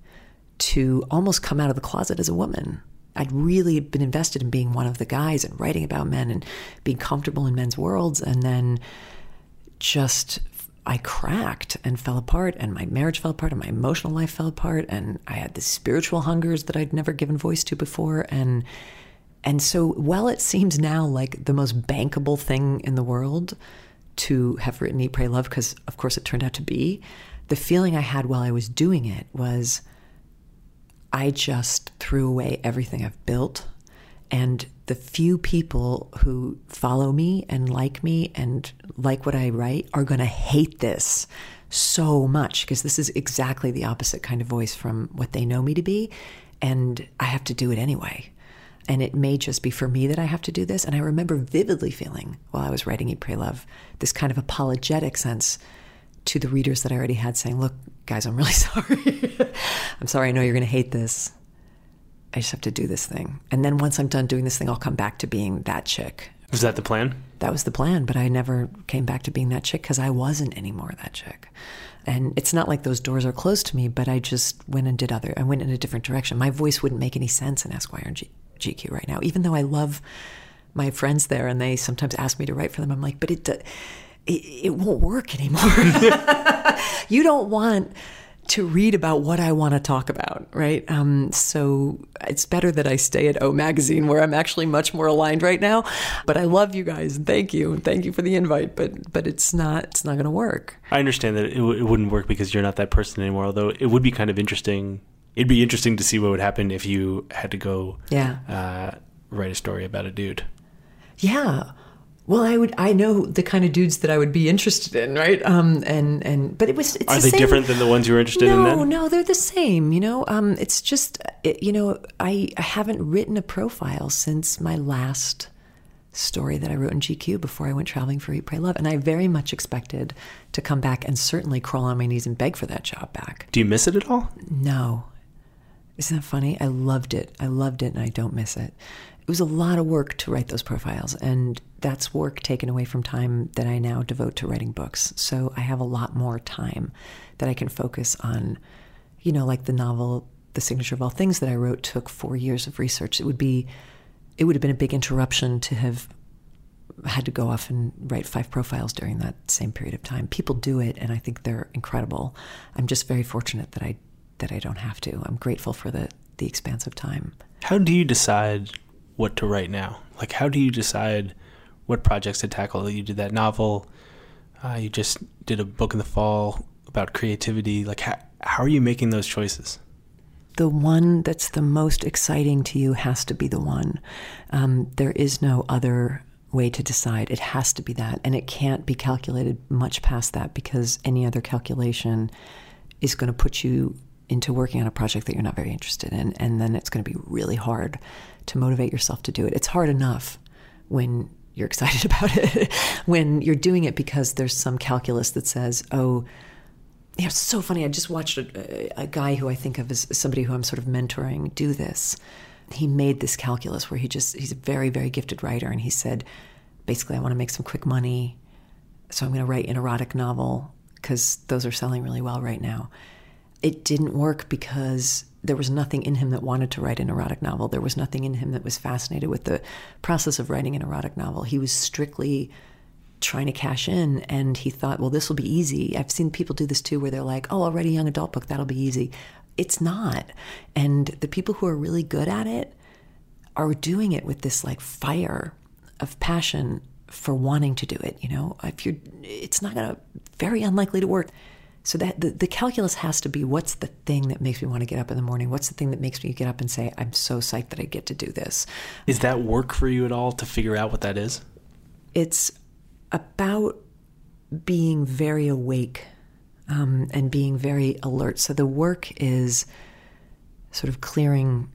to almost come out of the closet as a woman. I'd really been invested in being one of the guys and writing about men and being comfortable in men's worlds, and then just I cracked and fell apart, and my marriage fell apart, and my emotional life fell apart, and I had the spiritual hungers that I'd never given voice to before, and and so while it seems now like the most bankable thing in the world to have written Eat, Pray, Love, because of course it turned out to be, the feeling I had while I was doing it was I just threw away everything I've built and the few people who follow me and like me and like what I write are going to hate this so much because this is exactly the opposite kind of voice from what they know me to be. And I have to do it anyway. And it may just be for me that I have to do this. And I remember vividly feeling while I was writing Eat, Pray, Love this kind of apologetic sense to the readers that I already had saying, look, guys, I'm really sorry. I'm sorry, I know you're going to hate this. I just have to do this thing. And then once I'm done doing this thing, I'll come back to being that chick. Was that the plan? That was the plan, but I never came back to being that chick because I wasn't anymore that chick. And it's not like those doors are closed to me, but I just went and did other, I went in a different direction. My voice wouldn't make any sense in Esquire and G- GQ right now, even though I love my friends there and they sometimes ask me to write for them. I'm like, but it, it, it won't work anymore. you don't want to read about what I want to talk about, right? Um, so it's better that I stay at O Magazine where I'm actually much more aligned right now. But I love you guys thank you thank you for the invite. But but it's not it's not going to work. I understand that it, w- it wouldn't work because you're not that person anymore. Although it would be kind of interesting. It'd be interesting to see what would happen if you had to go Yeah. uh, write a story about a dude. Yeah. Well, I would. I know the kind of dudes that I would be interested in, right? Um, and and but it was. It's Are the they same- different than the ones you were interested no, in? No, no, they're the same. You know, um, it's just it, you know, I, I haven't written a profile since my last story that I wrote in GQ before I went traveling for Eat, Pray, Love, and I very much expected to come back and certainly crawl on my knees and beg for that job back. Do you miss it at all? No. Isn't that funny? I loved it. I loved it and I don't miss it. It was a lot of work to write those profiles, and that's work taken away from time that I now devote to writing books. So I have a lot more time that I can focus on, you know, like the novel The Signature of All Things that I wrote took four years of research. It would be it would have been a big interruption to have had to go off and write five profiles during that same period of time. People do it, and I think they're incredible. I'm just very fortunate that I that I don't have to. I'm grateful for the the expanse of time. How do you decide what to write now? Like, how do you decide what projects to tackle? You did that novel. Uh, you just did a book in the fall about creativity. Like, how, how are you making those choices? The one that's the most exciting to you has to be the one. Um, there is no other way to decide. It has to be that, and it can't be calculated much past that because any other calculation is going to put you into working on a project that you're not very interested in, and then it's going to be really hard to motivate yourself to do it. It's hard enough when you're excited about it, when you're doing it because there's some calculus that says, oh, yeah, it's so funny. I just watched a, a guy who I think of as somebody who I'm sort of mentoring do this. He made this calculus where he just, he's a very, very gifted writer. And he said, basically, I want to make some quick money. So I'm going to write an erotic novel because those are selling really well right now. It didn't work because there was nothing in him that wanted to write an erotic novel. There was nothing in him that was fascinated with the process of writing an erotic novel. He was strictly trying to cash in and he thought well this will be easy. I've seen people do this too where they're like oh i'll write a young adult book that'll be easy. It's not. And the people who are really good at it are doing it with this like fire of passion for wanting to do it you know? If you're it's not gonna very unlikely to work so that the, the calculus has to be what's the thing that makes me want to get up in the morning what's the thing that makes me get up and say i'm so psyched that i get to do this Is that work for you at all to figure out what that is? it's about being very awake um, and being very alert. So the work is sort of clearing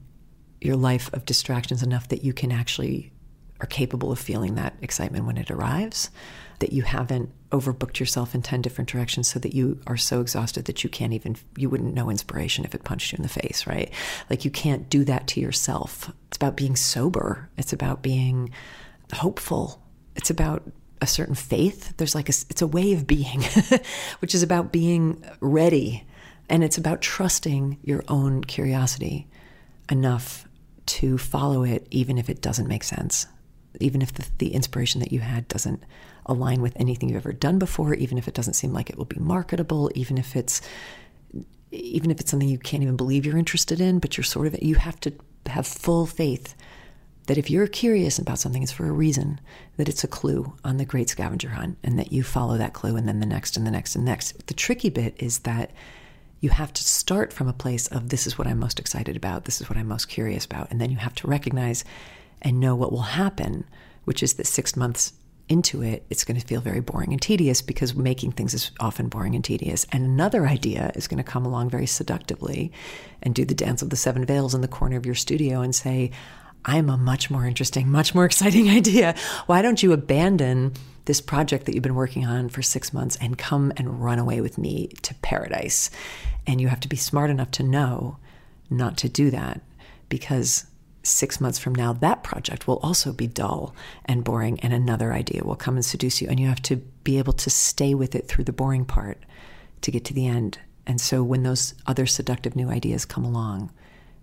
your life of distractions enough that you can actually are capable of feeling that excitement when it arrives, that you haven't overbooked yourself in 10 different directions so that you are so exhausted that you can't even you wouldn't know inspiration if it punched you in the face, right? Like you can't do that to yourself. It's about being sober. It's about being hopeful. It's about a certain faith. There's like a, it's a way of being, which is about being ready. And it's about trusting your own curiosity enough to follow it, even if it doesn't make sense, even if the, the inspiration that you had doesn't align with anything you've ever done before, even if it doesn't seem like it will be marketable, even if it's even if it's something you can't even believe you're interested in, but you're sort of you have to have full faith that if you're curious about something, it's for a reason, that it's a clue on the great scavenger hunt, and that you follow that clue and then the next and the next and the next. The tricky bit is that you have to start from a place of this is what I'm most excited about, this is what I'm most curious about, and then you have to recognize and know what will happen, which is that six months into it, it's going to feel very boring and tedious because making things is often boring and tedious. And another idea is going to come along very seductively and do the dance of the seven veils in the corner of your studio and say, I'm a much more interesting, much more exciting idea. Why don't you abandon this project that you've been working on for six months and come and run away with me to paradise? And you have to be smart enough to know not to do that because six months from now, that project will also be dull and boring, and another idea will come and seduce you. And you have to be able to stay with it through the boring part to get to the end. And so when those other seductive new ideas come along,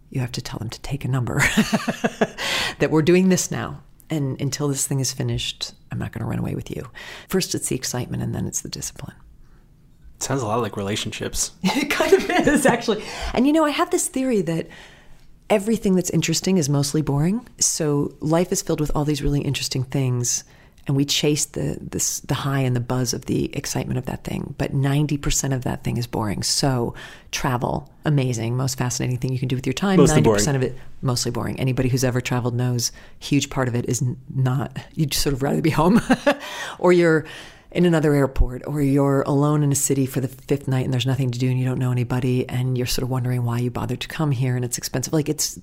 you have to tell them to take a number that we're doing this now. And until this thing is finished, I'm not going to run away with you. First, it's the excitement, and then it's the discipline. sounds a lot like relationships. it kind of is, actually. And you know, I have this theory that everything that's interesting is mostly boring. So life is filled with all these really interesting things and we chase the this, the high and the buzz of the excitement of that thing. But 90% of that thing is boring. So travel, amazing, most fascinating thing you can do with your time. 90% of it mostly boring. Anybody who's ever traveled knows huge part of it is not you'd sort of rather be home or you're in another airport or you're alone in a city for the fifth night and there's nothing to do and you don't know anybody and you're sort of wondering why you bothered to come here and it's expensive like it's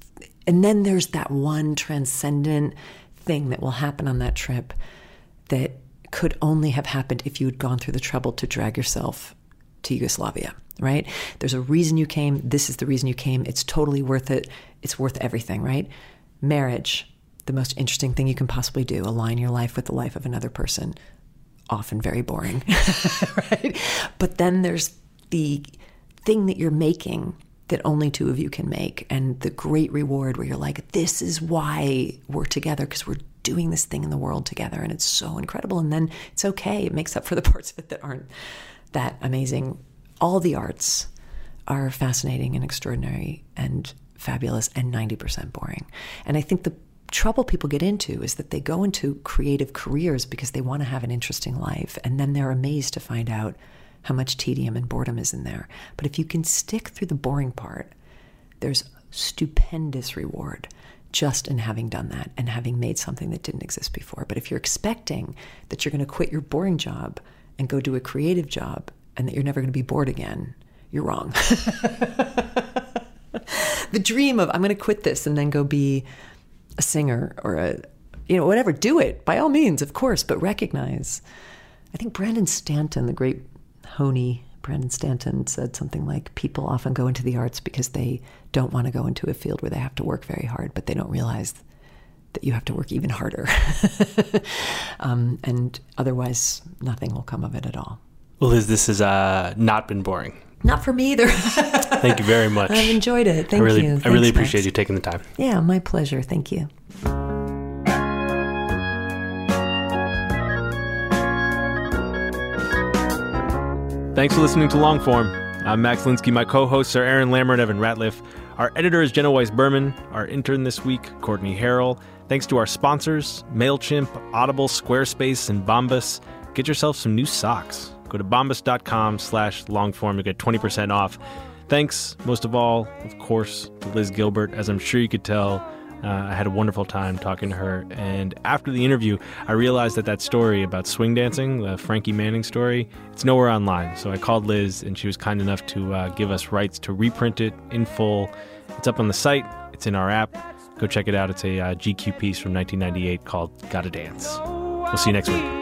and then there's that one transcendent thing that will happen on that trip that could only have happened if you had gone through the trouble to drag yourself to Yugoslavia, right? There's a reason you came. This is the reason you came. It's totally worth it. It's worth everything, right? Marriage, the most interesting thing you can possibly do, align your life with the life of another person. Often very boring, right? But then there's the thing that you're making that only two of you can make and the great reward where you're like this is why we're together because we're doing this thing in the world together and it's so incredible. And then it's okay it makes up for the parts of it that aren't that amazing. All the arts are fascinating and extraordinary and fabulous and 90% boring. And i think the trouble people get into is that they go into creative careers because they want to have an interesting life and then they're amazed to find out how much tedium and boredom is in there. But if you can stick through the boring part, there's stupendous reward just in having done that and having made something that didn't exist before. But if you're expecting that you're going to quit your boring job and go do a creative job and that you're never going to be bored again, you're wrong. the dream of I'm going to quit this and then go be a singer or a you know whatever do it by all means of course but recognize i think brandon stanton the great Honey, Brandon Stanton, said something like People often go into the arts because they don't want to go into a field where they have to work very hard, but they don't realize that you have to work even harder. um, and otherwise, nothing will come of it at all. Well, Liz, this has uh, not been boring. Not for me either. Thank you very much. I've enjoyed it. Thank I really, you. I really appreciate Max. you taking the time. Yeah, my pleasure. Thank you. Thanks for listening to Longform. I'm Max Linsky. My co-hosts are Aaron Lammer and Evan Ratliff. Our editor is Jenna Weiss Berman. Our intern this week, Courtney Harrell. Thanks to our sponsors, MailChimp, Audible, Squarespace, and Bombas. Get yourself some new socks. Go to bombas.com slash longform to get 20% off. Thanks, most of all, of course, to Liz Gilbert. As I'm sure you could tell, uh, I had a wonderful time talking to her. And after the interview, I realized that that story about swing dancing, the Frankie Manning story, it's nowhere online. So I called Liz, and she was kind enough to uh, give us rights to reprint it in full. It's up on the site, it's in our app. Go check it out. It's a uh, GQ piece from 1998 called Gotta Dance. We'll see you next week.